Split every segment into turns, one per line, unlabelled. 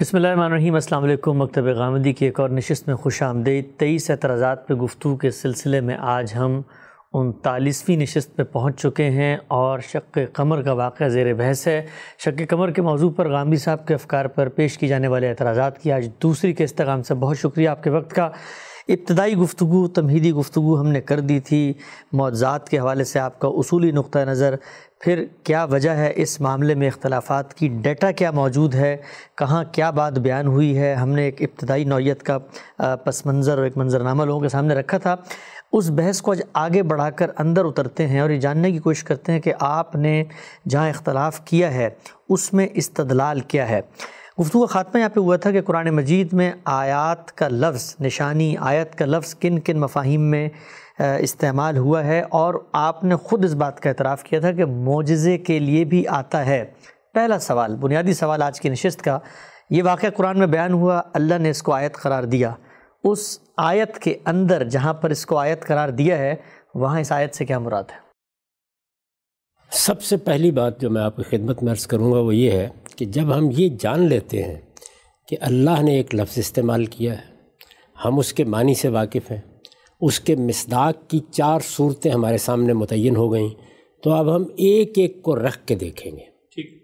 بسم اللہ الرحمن الرحیم، السلام علیکم۔ مکتب غامدی کی ایک اور نشست میں خوش آمدید۔ تیئیس اعتراضات پہ گفتگو کے سلسلے میں آج ہم انتالیسویں نشست پہ پہنچ چکے ہیں اور شق قمر کا واقعہ زیر بحث ہے۔ شق قمر کے موضوع پر غامدی صاحب کے افکار پر پیش کی جانے والے اعتراضات کی آج دوسری کے استغام سے بہت شکریہ آپ کے وقت کا۔ ابتدائی گفتگو، تمہیدی گفتگو ہم نے کر دی تھی۔ معجزات کے حوالے سے آپ کا اصولی نقطہ نظر۔ پھر کیا وجہ ہے اس معاملے میں اختلافات کی؟ ڈیٹا کیا موجود ہے؟ کہاں کیا بات بیان ہوئی ہے؟ ہم نے ایک ابتدائی نوعیت کا پس منظر اور ایک منظرنامہ لوگوں کے سامنے رکھا تھا۔ اس بحث کو آج آگے بڑھا کر اندر اترتے ہیں اور یہ جاننے کی کوشش کرتے ہیں کہ آپ نے جہاں اختلاف کیا ہے، اس میں استدلال کیا ہے۔ گفتگو خاتمہ یہاں پہ ہوا تھا کہ قرآن مجید میں آیات کا لفظ، نشانی آیت کا لفظ کن کن مفاہیم میں استعمال ہوا ہے اور آپ نے خود اس بات کا اعتراف کیا تھا کہ معجزے کے لیے بھی آتا ہے۔ پہلا سوال، بنیادی سوال آج کی نشست کا، یہ واقعہ قرآن میں بیان ہوا، اللہ نے اس کو آیت قرار دیا۔ اس آیت کے اندر جہاں پر اس کو آیت قرار دیا ہے، وہاں اس آیت سے کیا مراد ہے؟
سب سے پہلی بات جو میں آپ کی خدمت میں عرض کروں گا وہ یہ ہے کہ جب ہم یہ جان لیتے ہیں کہ اللہ نے ایک لفظ استعمال کیا ہے ہم اس کے معنی سے واقف ہیں اس کے مصداق کی چار صورتیں ہمارے سامنے متعین ہو گئیں تو اب ہم ایک ایک کو رکھ کے دیکھیں گے۔ ٹھیک۔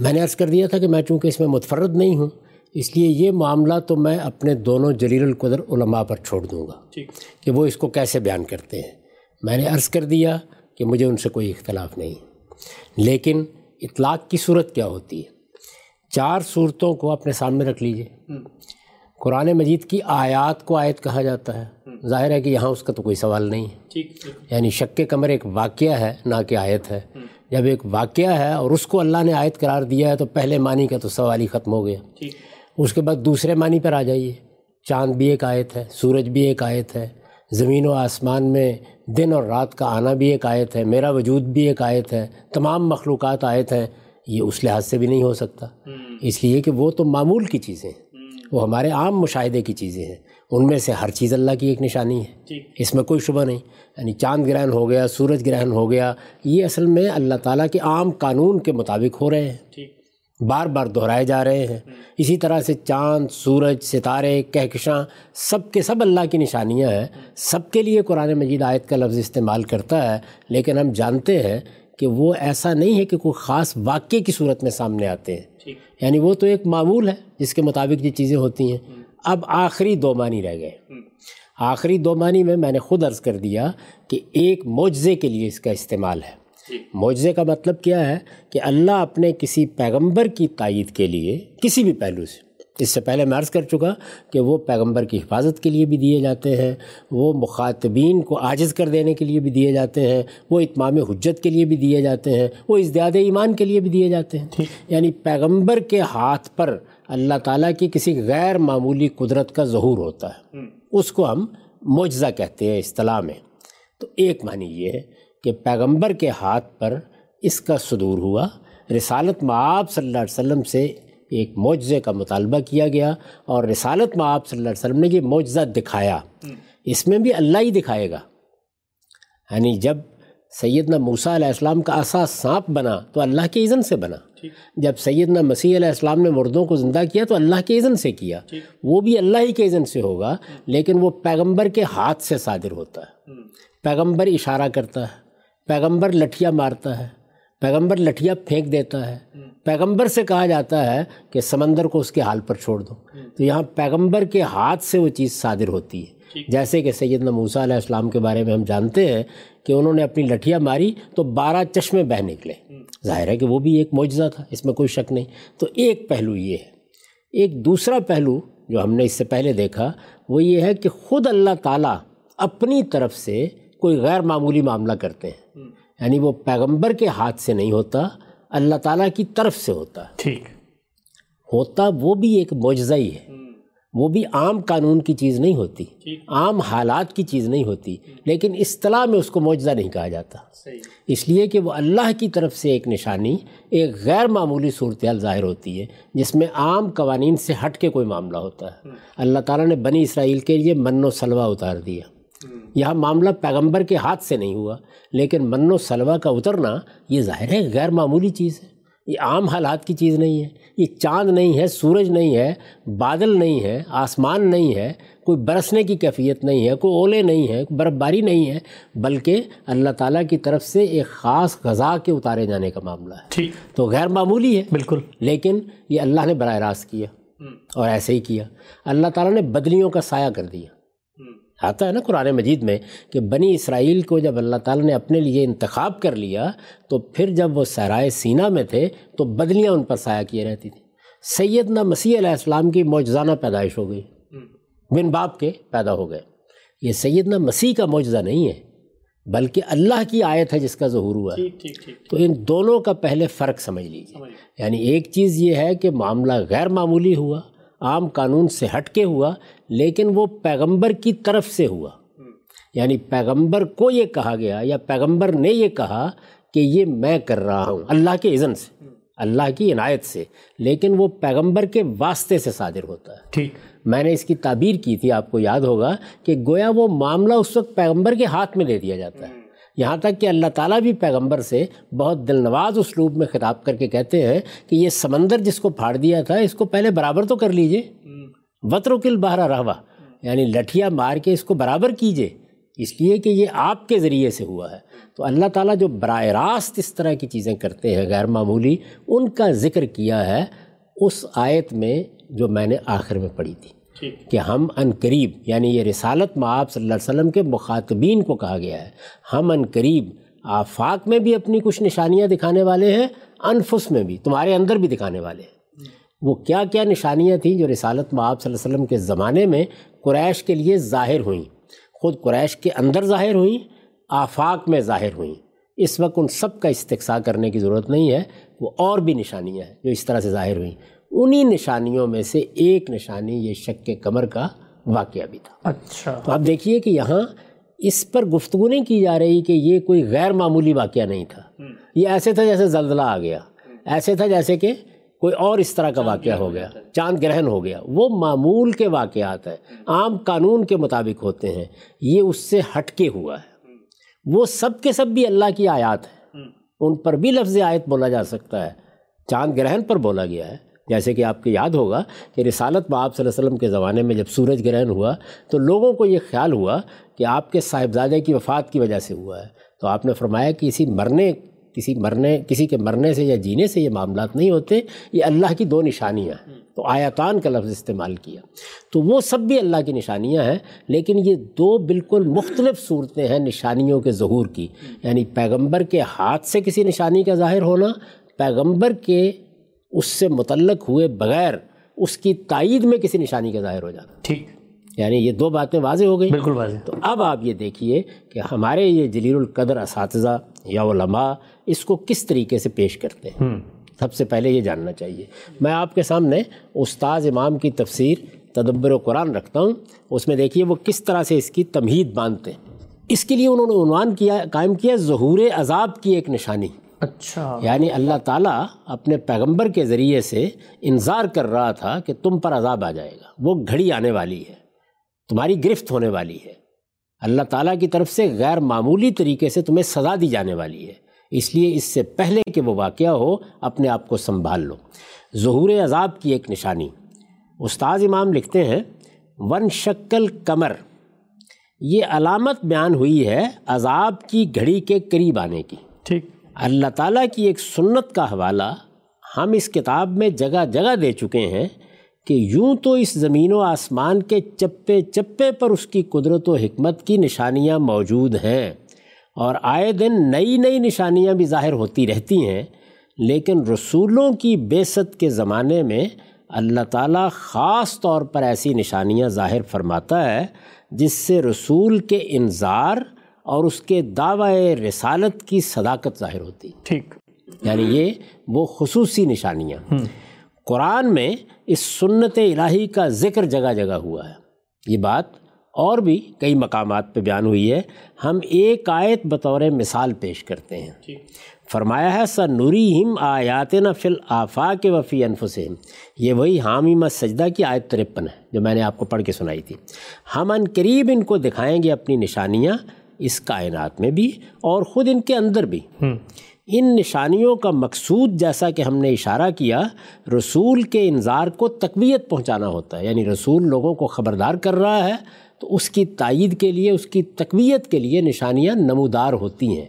میں نے عرض کر دیا تھا کہ میں چونکہ اس میں متفرد نہیں ہوں اس لیے یہ معاملہ تو میں اپنے دونوں جلیل القدر علماء پر چھوڑ دوں گا۔ کہ وہ اس کو کیسے بیان کرتے ہیں۔ میں نے عرض کر دیا کہ مجھے ان سے کوئی اختلاف نہیں۔ لیکن اطلاق کی صورت کیا ہوتی ہے؟ چار صورتوں کو اپنے سامنے رکھ لیجیے۔ قرآن مجید کی آیات کو آیت کہا جاتا ہے۔ ظاہر ہے کہ یہاں اس کا تو کوئی سوال نہیں ہے۔ یعنی شک کمر ایک واقعہ ہے نہ کہ آیت ہے۔ جب ایک واقعہ ہے اور اس کو اللہ نے آیت قرار دیا ہے تو پہلے معنی کا تو سوال ہی ختم ہو گیا۔ اس کے بعد دوسرے معنی پر آ جائیے۔ چاند بھی ایک آیت ہے سورج بھی ایک آیت ہے۔ زمین و آسمان میں دن اور رات کا آنا بھی ایک آیت ہے میرا وجود بھی ایک آیت ہے تمام مخلوقات آیت ہیں یہ اس لحاظ سے بھی نہیں ہو سکتا۔ اس لیے کہ وہ تو معمول کی چیزیں ہیں۔ وہ ہمارے عام مشاہدے کی چیزیں ہیں۔ ان میں سے ہر چیز اللہ کی ایک نشانی ہے۔ اس میں کوئی شبہ نہیں۔ یعنی چاند گرہن ہو گیا سورج گرہن ہو گیا یہ اصل میں اللہ تعالیٰ کے عام قانون کے مطابق ہو رہے ہیں۔ بار بار دہرائے جا رہے ہیں۔ اسی طرح سے چاند سورج ستارے کہکشاں سب کے سب اللہ کی نشانیاں ہیں۔ سب کے لیے قرآن مجید آیت کا لفظ استعمال کرتا ہے لیکن ہم جانتے ہیں کہ وہ ایسا نہیں ہے کہ کوئی خاص واقعے کی صورت میں سامنے آتے ہیں۔ یعنی وہ تو ایک معمول ہے جس کے مطابق یہ چیزیں ہوتی ہیں۔ اب آخری دو معنی رہ گئے۔ آخری دو معنی میں میں نے خود عرض کر دیا کہ ایک معجزے کے لیے اس کا استعمال ہے۔ معجزے کا مطلب کیا ہے کہ اللہ اپنے کسی پیغمبر کی تائید کے لیے کسی بھی پہلو سے اس سے پہلے میں عرض کر چکا کہ وہ پیغمبر کی حفاظت کے لیے بھی دیے جاتے ہیں وہ مخاطبین کو عاجز کر دینے کے لیے بھی دیے جاتے ہیں وہ اتمام حجت کے لیے بھی دیے جاتے ہیں وہ ازدیاد ایمان کے لیے بھی دیے جاتے ہیں۔ یعنی پیغمبر کے ہاتھ پر اللہ تعالیٰ کی کسی غیر معمولی قدرت کا ظہور ہوتا ہے۔ اس کو ہم معجزہ کہتے ہیں اصطلاح میں۔ تو ایک معنی یہ ہے کہ پیغمبر کے ہاتھ پر اس کا صدور ہوا۔ رسالت معاب صلی اللہ علیہ وسلم سے ایک معجزے کا مطالبہ کیا گیا اور رسالت معاب صلی اللہ علیہ وسلم نے یہ معجزہ دکھایا۔ اس میں بھی اللہ ہی دکھائے گا۔ یعنی جب سیدنا موسیٰ علیہ السلام کا اساس سانپ بنا تو اللہ کے اذن سے بنا۔ جب سیدنا مسیح علیہ السلام نے مردوں کو زندہ کیا تو اللہ کے اذن سے کیا۔ وہ بھی اللہ ہی کے اذن سے ہوگا لیکن وہ پیغمبر کے ہاتھ سے صادر ہوتا ہے۔ پیغمبر اشارہ کرتا ہے۔ پیغمبر لٹھیا مارتا ہے پیغمبر لٹھیا پھینک دیتا ہے۔ پیغمبر سے کہا جاتا ہے کہ سمندر کو اس کے حال پر چھوڑ دو۔ تو یہاں پیغمبر کے ہاتھ سے وہ چیز صادر ہوتی ہے۔ جیسے کہ سیدنا موسیٰ علیہ السلام کے بارے میں ہم جانتے ہیں کہ انہوں نے اپنی لٹھیا ماری تو بارہ چشمے بہ نکلے۔ ظاہر ہے کہ وہ بھی ایک معجزہ تھا اس میں کوئی شک نہیں۔ تو ایک پہلو یہ ہے۔ ایک دوسرا پہلو جو ہم نے اس سے پہلے دیکھا وہ یہ ہے کہ خود اللہ تعالیٰ اپنی طرف سے کوئی غیر معمولی معاملہ کرتے ہیں۔ یعنی وہ پیغمبر کے ہاتھ سے نہیں ہوتا اللہ تعالیٰ کی طرف سے ہوتا۔
ٹھیک۔
ہوتا وہ بھی ایک معجزہ ہی ہے۔ وہ بھی عام قانون کی چیز نہیں ہوتی عام حالات کی چیز نہیں ہوتی لیکن اصطلاح میں اس کو معجزہ نہیں کہا جاتا۔ اس لیے کہ وہ اللہ کی طرف سے ایک نشانی ایک غیر معمولی صورتحال ظاہر ہوتی ہے جس میں عام قوانین سے ہٹ کے کوئی معاملہ ہوتا ہے۔ اللہ تعالیٰ نے بنی اسرائیل کے لیے من و سلوہ اتار دیا۔ یہاں معاملہ پیغمبر کے ہاتھ سے نہیں ہوا لیکن من و سلوہ کا اترنا یہ ظاہر ہے غیر معمولی چیز ہے۔ یہ عام حالات کی چیز نہیں ہے یہ چاند نہیں ہے سورج نہیں ہے بادل نہیں ہے آسمان نہیں ہے کوئی برسنے کی کیفیت نہیں ہے کوئی اولے نہیں ہے کوئی برف باری نہیں ہے بلکہ اللہ تعالیٰ کی طرف سے ایک خاص غذا کے اتارے جانے کا معاملہ ہے۔
ٹھیک۔
تو غیر معمولی ہے۔
بالکل۔
لیکن یہ اللہ نے براہ راست کیا اور ایسے ہی کیا۔ اللہ تعالیٰ نے بدلیوں کا سایہ کر دیا۔ آتا ہے نا قرآن مجید میں کہ بنی اسرائیل کو جب اللہ تعالیٰ نے اپنے لیے انتخاب کر لیا تو پھر جب وہ سرائے سینہ میں تھے تو بدلیاں ان پر سایہ کیے رہتی تھیں۔ سیدنا مسیح علیہ السلام کی معجزانہ پیدائش ہو گئی۔ بن باپ کے پیدا ہو گئے۔ یہ سیدنا مسیح کا معجزہ نہیں ہے بلکہ اللہ کی آیت ہے جس کا ظہور ہوا ہے۔ تو ان دونوں کا پہلے فرق سمجھ لیجیے یعنی ایک چیز یہ ہے کہ معاملہ غیر معمولی ہوا عام قانون سے ہٹ کے ہوا لیکن وہ پیغمبر کی طرف سے ہوا۔ یعنی پیغمبر کو یہ کہا گیا یا پیغمبر نے یہ کہا کہ یہ میں کر رہا ہوں اللہ کے اذن سے اللہ کی عنایت سے۔ لیکن وہ پیغمبر کے واسطے سے صادر ہوتا ہے۔
ٹھیک۔
میں نے اس کی تعبیر کی تھی آپ کو یاد ہوگا کہ گویا وہ معاملہ اس وقت پیغمبر کے ہاتھ میں دے دیا جاتا ہے۔ یہاں تک کہ اللہ تعالیٰ بھی پیغمبر سے بہت دل نواز اسلوب میں خطاب کر کے کہتے ہیں کہ یہ سمندر جس کو پھاڑ دیا تھا، اس کو پہلے برابر تو کر لیجیے۔ وطر و کل بہرا رہوا یعنی لٹھیا مار کے اس کو برابر کیجیے۔ اس لیے کہ یہ آپ کے ذریعے سے ہوا ہے۔ تو اللہ تعالیٰ جو براہ راست اس طرح کی چیزیں کرتے ہیں غیر معمولی، ان کا ذکر کیا ہے اس آیت میں جو میں نے آخر میں پڑھی تھی۔ کہ ہم ان قریب یعنی یہ رسالت معاب صلی اللہ علیہ وسلم کے مخاطبین کو کہا گیا ہے ہم ان قریب آفاق میں بھی اپنی کچھ نشانیاں دکھانے والے ہیں انفس میں بھی تمہارے اندر بھی دکھانے والے ہیں۔ وہ کیا کیا نشانیاں تھیں جو رسالت معاب صلی اللہ علیہ وسلم کے زمانے میں قریش کے لیے ظاہر ہوئیں؟ خود قریش کے اندر ظاہر ہوئیں آفاق میں ظاہر ہوئیں۔ اس وقت ان سب کا استقصاء کرنے کی ضرورت نہیں ہے وہ اور بھی نشانیاں ہیں جو اس طرح سے ظاہر ہوئیں۔ انہی نشانیوں میں سے ایک نشانی یہ شک کے کمر کا واقعہ بھی تھا۔
اچھا۔
تو آپ دیکھیے کہ یہاں اس پر گفتگو نہیں کی جا رہی کہ یہ کوئی غیر معمولی واقعہ نہیں تھا۔ یہ ایسے تھا جیسے زلزلہ آ گیا۔ ایسے تھا جیسے کہ کوئی اور اس طرح کا واقعہ ہو گیا۔ چاند گرہن ہو گیا۔ وہ معمول کے واقعات ہیں۔ عام قانون کے مطابق ہوتے ہیں۔ یہ اس سے ہٹ کے ہوا ہے۔ وہ سب کے سب بھی اللہ کی آیات ہیں۔ ان پر بھی لفظ آیت بولا جا سکتا ہے۔ چاند گرہن پر بولا گیا ہے۔ جیسے کہ آپ کو یاد ہوگا کہ رسالت میں آپ صلی اللہ علیہ وسلم کے زمانے میں جب سورج گرہن ہوا تو لوگوں کو یہ خیال ہوا کہ آپ کے صاحبزادے کی وفات کی وجہ سے ہوا ہے۔ تو آپ نے فرمایا کہ اسی مرنے، کسی مرنے، کسی کے مرنے سے یا جینے سے یہ معاملات نہیں ہوتے، یہ اللہ کی دو نشانیاں۔ ہیں تو آیاتان کا لفظ استعمال کیا۔ تو وہ سب بھی اللہ کی نشانیاں ہیں، لیکن یہ دو بالکل مختلف صورتیں ہیں نشانیوں کے ظہور کی۔ یعنی پیغمبر کے ہاتھ سے کسی نشانی کا ظاہر ہونا، پیغمبر کے اس سے متعلق ہوئے بغیر اس کی تائید میں کسی نشانی کا ظاہر ہو جانا
ٹھیک۔
یعنی یہ دو باتیں واضح ہو گئی
بالکل واضح۔
تو اب آپ یہ دیکھیے کہ ہمارے یہ جلیل القدر اساتذہ یا علماء اس کو کس طریقے سے پیش کرتے ہیں۔ سب سے پہلے یہ جاننا چاہیے۔ میں آپ کے سامنے استاذ امام کی تفسیر تدبر و قرآن رکھتا ہوں۔ اس میں دیکھیے وہ کس طرح سے اس کی تمہید باندھتے ہیں۔ اس کے لیے انہوں نے عنوان کیا قائم کیا ظہور عذاب کی ایک نشانی۔
اچھا۔
یعنی اللہ تعالیٰ اپنے پیغمبر کے ذریعے سے انظار کر رہا تھا کہ تم پر عذاب آ جائے گا۔ وہ گھڑی آنے والی ہے۔ تمہاری گرفت ہونے والی ہے۔ اللہ تعالیٰ کی طرف سے غیر معمولی طریقے سے تمہیں سزا دی جانے والی ہے۔ اس لیے اس سے پہلے کہ وہ واقعہ ہو اپنے آپ کو سنبھال لو۔ ظہور عذاب کی ایک نشانی۔ استاذ امام لکھتے ہیں ون شکل کمر یہ علامت بیان ہوئی ہے عذاب کی گھڑی کے قریب آنے کی۔
ٹھیک۔
اللہ تعالیٰ کی ایک سنت کا حوالہ ہم اس کتاب میں جگہ جگہ دے چکے ہیں کہ یوں تو اس زمین و آسمان کے چپے چپے پر اس کی قدرت و حکمت کی نشانیاں موجود ہیں اور آئے دن نئی نئی نشانیاں بھی ظاہر ہوتی رہتی ہیں، لیکن رسولوں کی بیست کے زمانے میں اللہ تعالیٰ خاص طور پر ایسی نشانیاں ظاہر فرماتا ہے جس سے رسول کے انظار اور اس کے دعوی رسالت کی صداقت ظاہر ہوتی۔
ٹھیک۔
یعنی یہ وہ خصوصی نشانیاں۔ قرآن میں اس سنت الہی کا ذکر جگہ جگہ ہوا ہے۔ یہ بات اور بھی کئی مقامات پہ بیان ہوئی ہے۔ ہم ایک آیت بطور مثال پیش کرتے ہیں۔ فرمایا ہے سر نوری ہم آیات نہ فل آفاق وفی انفسم یہ وہی حامی سجدہ کی آیت ترپن ہے جو میں نے آپ کو پڑھ کے سنائی تھی۔ ہم ان قریب ان کو دکھائیں گے اپنی نشانیاں اس کائنات میں بھی اور خود ان کے اندر بھی۔ ان نشانیوں کا مقصود جیسا کہ ہم نے اشارہ کیا رسول کے انظار کو تقویت پہنچانا ہوتا ہے۔ یعنی رسول لوگوں کو خبردار کر رہا ہے تو اس کی تائید کے لیے اس کی تقویت کے لیے نشانیاں نمودار ہوتی ہیں۔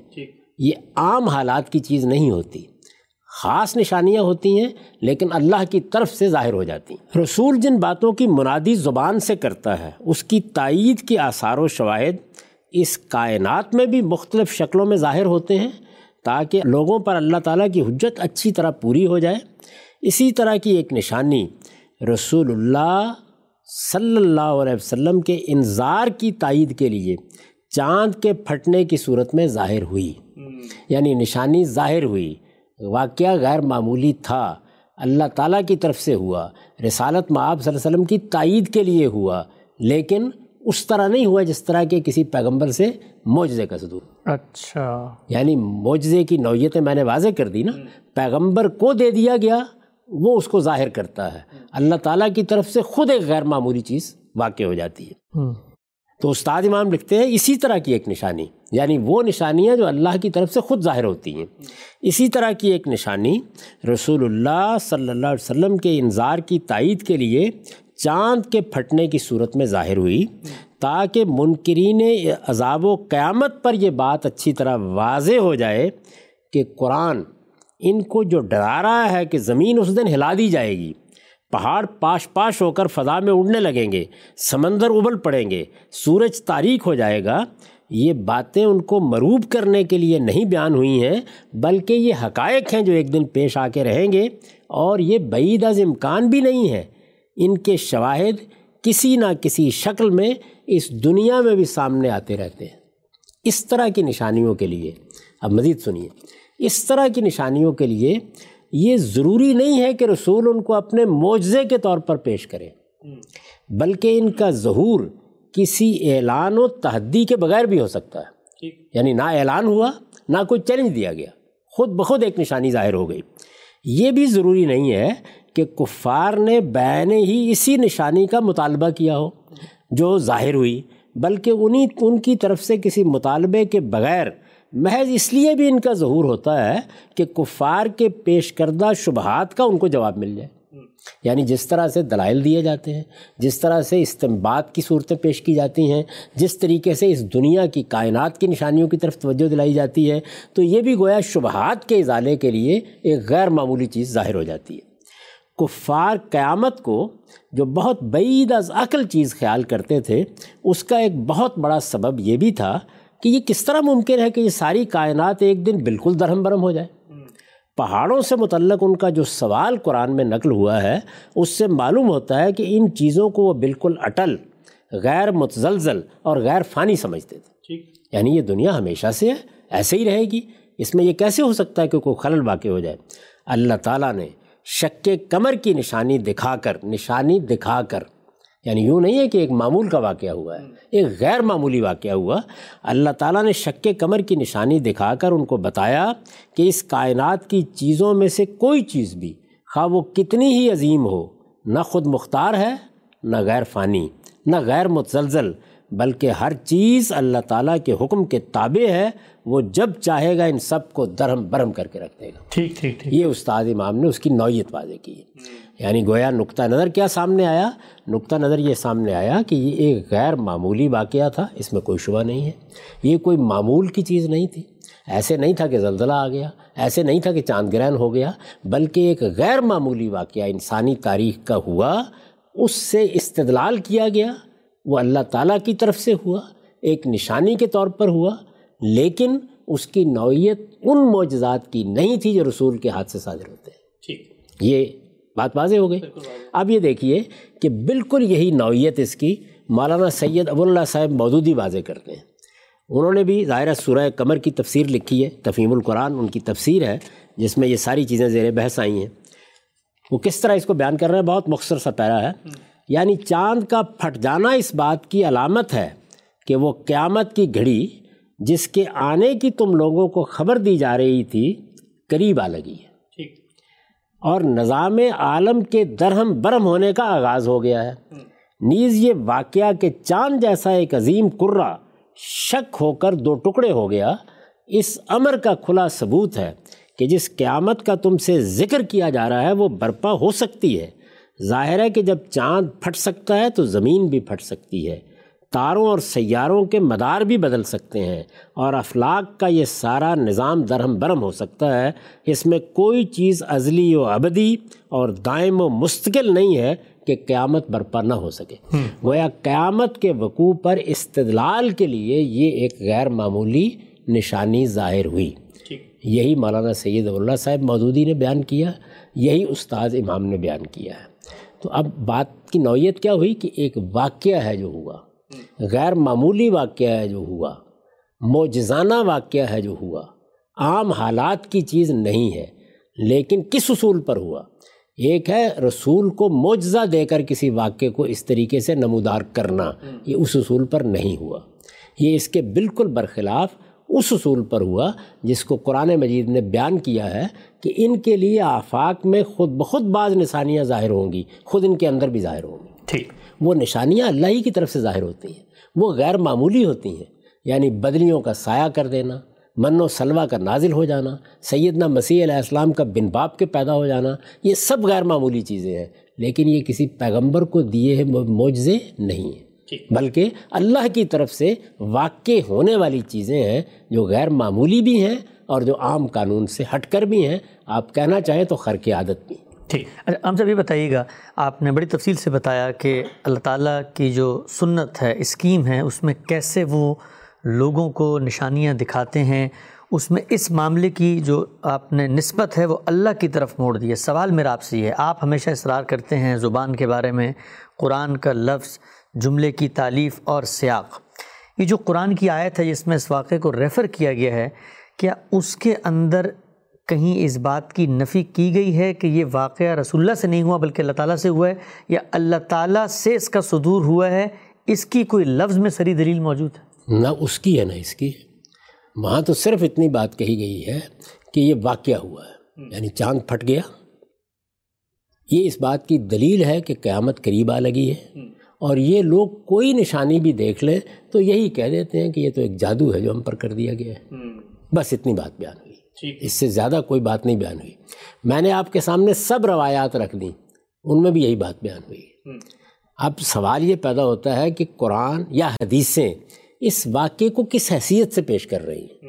یہ عام حالات کی چیز نہیں ہوتی۔ خاص نشانیاں ہوتی ہیں لیکن اللہ کی طرف سے ظاہر ہو جاتی۔ ہیں رسول جن باتوں کی منادی زبان سے کرتا ہے اس کی تائید کی آثار و شواہد اس کائنات میں بھی مختلف شکلوں میں ظاہر ہوتے ہیں تاکہ لوگوں پر اللہ تعالیٰ کی حجت اچھی طرح پوری ہو جائے۔ اسی طرح کی ایک نشانی رسول اللہ صلی اللہ علیہ وسلم کے انظار کی تائید کے لیے چاند کے پھٹنے کی صورت میں ظاہر ہوئی۔ یعنی نشانی ظاہر ہوئی۔ واقعہ غیر معمولی تھا۔ اللہ تعالیٰ کی طرف سے ہوا۔ رسالت معاب صلی اللہ علیہ وسلم کی تائید کے لیے ہوا۔ لیکن اس طرح نہیں ہوا جس طرح کے کسی پیغمبر سے معجزے کا صدور۔
اچھا۔
یعنی معجزے کی نوعیتیں میں نے واضح کر دی نا پیغمبر کو دے دیا گیا وہ اس کو ظاہر کرتا ہے۔ اللہ تعالیٰ کی طرف سے خود ایک غیر معمولی چیز واقع ہو جاتی ہے۔ تو استاد امام لکھتے ہیں اسی طرح کی ایک نشانی یعنی وہ نشانیاں جو اللہ کی طرف سے خود ظاہر ہوتی ہیں۔ اسی طرح کی ایک نشانی رسول اللہ صلی اللہ علیہ وسلم کے انظار کی تائید کے لیے چاند کے پھٹنے کی صورت میں ظاہر ہوئی، تاکہ منکرین عذاب و قیامت پر یہ بات اچھی طرح واضح ہو جائے کہ قرآن ان کو جو ڈرا رہا ہے کہ زمین اس دن ہلا دی جائے گی، پہاڑ پاش پاش ہو کر فضا میں اڑنے لگیں گے، سمندر ابل پڑیں گے، سورج تاریخ ہو جائے گا، یہ باتیں ان کو مروب کرنے کے لیے نہیں بیان ہوئی ہیں، بلکہ یہ حقائق ہیں جو ایک دن پیش آ کے رہیں گے اور یہ بعید از امکان بھی نہیں ہے۔ ان کے شواہد کسی نہ کسی شکل میں اس دنیا میں بھی سامنے آتے رہتے ہیں۔ اس طرح کی نشانیوں کے لیے اب مزید سنیے۔ اس طرح کی نشانیوں کے لیے یہ ضروری نہیں ہے کہ رسول ان کو اپنے معجزے کے طور پر پیش کریں بلکہ ان کا ظہور کسی اعلان و تحدی کے بغیر بھی ہو سکتا ہے۔ یعنی نہ اعلان ہوا نہ کوئی چیلنج دیا گیا۔ خود بخود ایک نشانی ظاہر ہو گئی۔ یہ بھی ضروری نہیں ہے کہ کفار نے بین ہی اسی نشانی کا مطالبہ کیا ہو، جو ظاہر ہوئی، بلکہ انہیں ان کی طرف سے کسی مطالبے کے بغیر محض اس لیے بھی ان کا ظہور ہوتا ہے کہ کفار کے پیش کردہ شبہات کا ان کو جواب مل جائے۔ یعنی جس طرح سے دلائل دیے جاتے ہیں، جس طرح سے استمباد کی صورتیں پیش کی جاتی ہیں، جس طریقے سے اس دنیا کی کائنات کی نشانیوں کی طرف توجہ دلائی جاتی ہے، تو یہ بھی گویا شبہات کے ازالے کے لیے ایک غیر معمولی چیز ظاہر ہو جاتی ہے۔ کفار قیامت کو جو بہت بعید از عقل چیز خیال کرتے تھے اس کا ایک بہت بڑا سبب یہ بھی تھا کہ یہ کس طرح ممکن ہے کہ یہ ساری کائنات ایک دن بالکل درہم برہم ہو جائے۔ پہاڑوں سے متعلق ان کا جو سوال قرآن میں نقل ہوا ہے اس سے معلوم ہوتا ہے کہ ان چیزوں کو وہ بالکل اٹل غیر متزلزل اور غیر فانی سمجھتے تھے۔ یعنی یہ دنیا ہمیشہ سے ہے ایسے ہی رہے گی۔ اس میں یہ کیسے ہو سکتا ہے کہ کوئی خلل واقع ہو جائے؟ اللہ تعالیٰ نے شک کمر کی نشانی دکھا کر، نشانی دکھا کر۔ یعنی یوں نہیں ہے کہ ایک معمول کا واقعہ ہوا ہے، ایک غیر معمولی واقعہ ہوا۔ اللہ تعالیٰ نے شک کمر کی نشانی دکھا کر ان کو بتایا کہ اس کائنات کی چیزوں میں سے کوئی چیز بھی، خواہ وہ کتنی ہی عظیم ہو، نہ خود مختار ہے، نہ غیر فانی، نہ غیر متزلزل۔ بلکہ ہر چیز اللہ تعالیٰ کے حکم کے تابع ہے وہ جب چاہے گا ان سب کو درہم برہم کر کے رکھ دے گا۔
ٹھیک ٹھیک ٹھیک۔
یہ استاد امام نے اس کی نوعیت واضح کی ہے۔ یعنی گویا نقطہ نظر کیا سامنے آیا؟ نقطہ نظر یہ سامنے آیا کہ یہ ایک غیر معمولی واقعہ تھا اس میں کوئی شبہ نہیں ہے۔ یہ کوئی معمول کی چیز نہیں تھی۔ ایسے نہیں تھا کہ زلزلہ آ گیا ایسے نہیں تھا کہ چاند گرہن ہو گیا بلکہ ایک غیر معمولی واقعہ انسانی تاریخ کا ہوا اس سے استدلال کیا گیا وہ اللہ تعالیٰ کی طرف سے ہوا ایک نشانی کے طور پر ہوا لیکن اس کی نوعیت ان معجزات کی نہیں تھی جو رسول کے ہاتھ سے صادر ہوتے ہیں۔ ٹھیک۔ یہ بات واضح ہو گئی۔ اب یہ دیکھیے کہ بالکل یہی نوعیت اس کی مولانا سید ابو اللہ صاحب مودودی واضح کرتے ہیں۔ انہوں نے بھی ظاہرہ سورہ قمر کی تفسیر لکھی ہے تفہیم القرآن ان کی تفسیر ہے جس میں یہ ساری چیزیں زیر بحث آئی ہیں۔ وہ کس طرح اس کو بیان کر رہے ہیں؟ بہت مختصر سا پیرا ہے۔ یعنی چاند کا پھٹ جانا اس بات کی علامت ہے کہ وہ قیامت کی گھڑی جس کے آنے کی تم لوگوں کو خبر دی جا رہی تھی قریب آ لگی ہے۔ اور نظام عالم کے درہم برہم ہونے کا آغاز ہو گیا ہے۔ نیز یہ واقعہ کہ چاند جیسا ایک عظیم کرہ شک ہو کر دو ٹکڑے ہو گیا اس امر کا کھلا ثبوت ہے کہ جس قیامت کا تم سے ذکر کیا جا رہا ہے وہ برپا ہو سکتی ہے۔ ظاہر ہے کہ جب چاند پھٹ سکتا ہے تو زمین بھی پھٹ سکتی ہے۔ تاروں اور سیاروں کے مدار بھی بدل سکتے ہیں اور افلاق کا یہ سارا نظام درہم برہم ہو سکتا ہے۔ اس میں کوئی چیز ازلی و ابدی اور دائم و مستقل نہیں ہے کہ قیامت برپا نہ ہو سکے۔ گویا قیامت کے وقوع پر استدلال کے لیے یہ ایک غیر معمولی نشانی ظاہر ہوئی۔ یہی مولانا سید اللہ صاحب مودودی نے بیان کیا یہی استاد امام نے بیان کیا ہے۔ تو اب بات کی نوعیت کیا ہوئی کہ ایک واقعہ ہے جو ہوا۔ غیر معمولی واقعہ ہے جو ہوا۔ موجزانہ واقعہ ہے جو ہوا۔ عام حالات کی چیز نہیں ہے، لیکن کس اصول پر ہوا؟ ایک ہے رسول کو معجزہ دے کر کسی واقعے کو اس طریقے سے نمودار کرنا۔ یہ اس اصول پر نہیں ہوا۔ یہ اس کے بالکل برخلاف اس اصول پر ہوا جس کو قرآن مجید نے بیان کیا ہے کہ ان کے لیے آفاق میں خود بخود بعض نشانیاں ظاہر ہوں گی خود ان کے اندر بھی ظاہر ہوں گی۔ ٹھیک۔ وہ نشانیاں اللہ ہی کی طرف سے ظاہر ہوتی ہیں وہ غیر معمولی ہوتی ہیں یعنی بدلیوں کا سایہ کر دینا من و سلوہ کا نازل ہو جانا سیدنا مسیح علیہ السلام کا بن باپ کے پیدا ہو جانا یہ سب غیر معمولی چیزیں ہیں لیکن یہ کسی پیغمبر کو دیے ہیں معجزے نہیں ہیں۔ بلکہ اللہ کی طرف سے واقع ہونے والی چیزیں ہیں جو غیر معمولی بھی ہیں اور جو عام قانون سے ہٹ کر بھی ہیں۔ آپ کہنا چاہیں تو خر کی عادت بھی۔
ٹھیک اچھا ہم سب یہ بتائیے گا آپ نے بڑی تفصیل سے بتایا کہ اللہ تعالیٰ کی جو سنت ہے اسکیم ہے اس میں کیسے وہ لوگوں کو نشانیاں دکھاتے ہیں۔ اس میں اس معاملے کی جو آپ نے نسبت ہے وہ اللہ کی طرف موڑ دی ہے۔ سوال میرا آپ سے یہ ہے آپ ہمیشہ اصرار کرتے ہیں زبان کے بارے میں قرآن کا لفظ جملے کی تعلیف اور سیاق۔ یہ جو قرآن کی آیت ہے، جس میں اس واقعے کو ریفر کیا گیا ہے، کیا اس کے اندر کہیں اس بات کی نفی کی گئی ہے کہ یہ واقعہ رسول اللہ سے نہیں ہوا، بلکہ اللہ تعالیٰ سے ہوا ہے، یا اللہ تعالیٰ سے اس کا صدور ہوا ہے؟ اس کی کوئی لفظ میں سری دلیل موجود
ہے؟ نہ اس کی ہے نہ اس کی۔ وہاں تو صرف اتنی بات کہی گئی ہے کہ یہ واقعہ ہوا ہے یعنی چاند پھٹ گیا۔ یہ اس بات کی دلیل ہے کہ قیامت قریب آ لگی ہے۔ اور یہ لوگ کوئی نشانی بھی دیکھ لیں تو یہی کہہ دیتے ہیں کہ یہ تو ایک جادو ہے جو ہم پر کر دیا گیا ہے۔ بس اتنی بات بیان ہوئی۔ اس سے زیادہ کوئی بات نہیں بیان ہوئی۔ میں نے آپ کے سامنے سب روایات رکھ دیں۔ ان میں بھی یہی بات بیان ہوئی۔ اب سوال یہ پیدا ہوتا ہے کہ قرآن یا حدیثیں اس واقعے کو کس حیثیت سے پیش کر رہی ہیں؟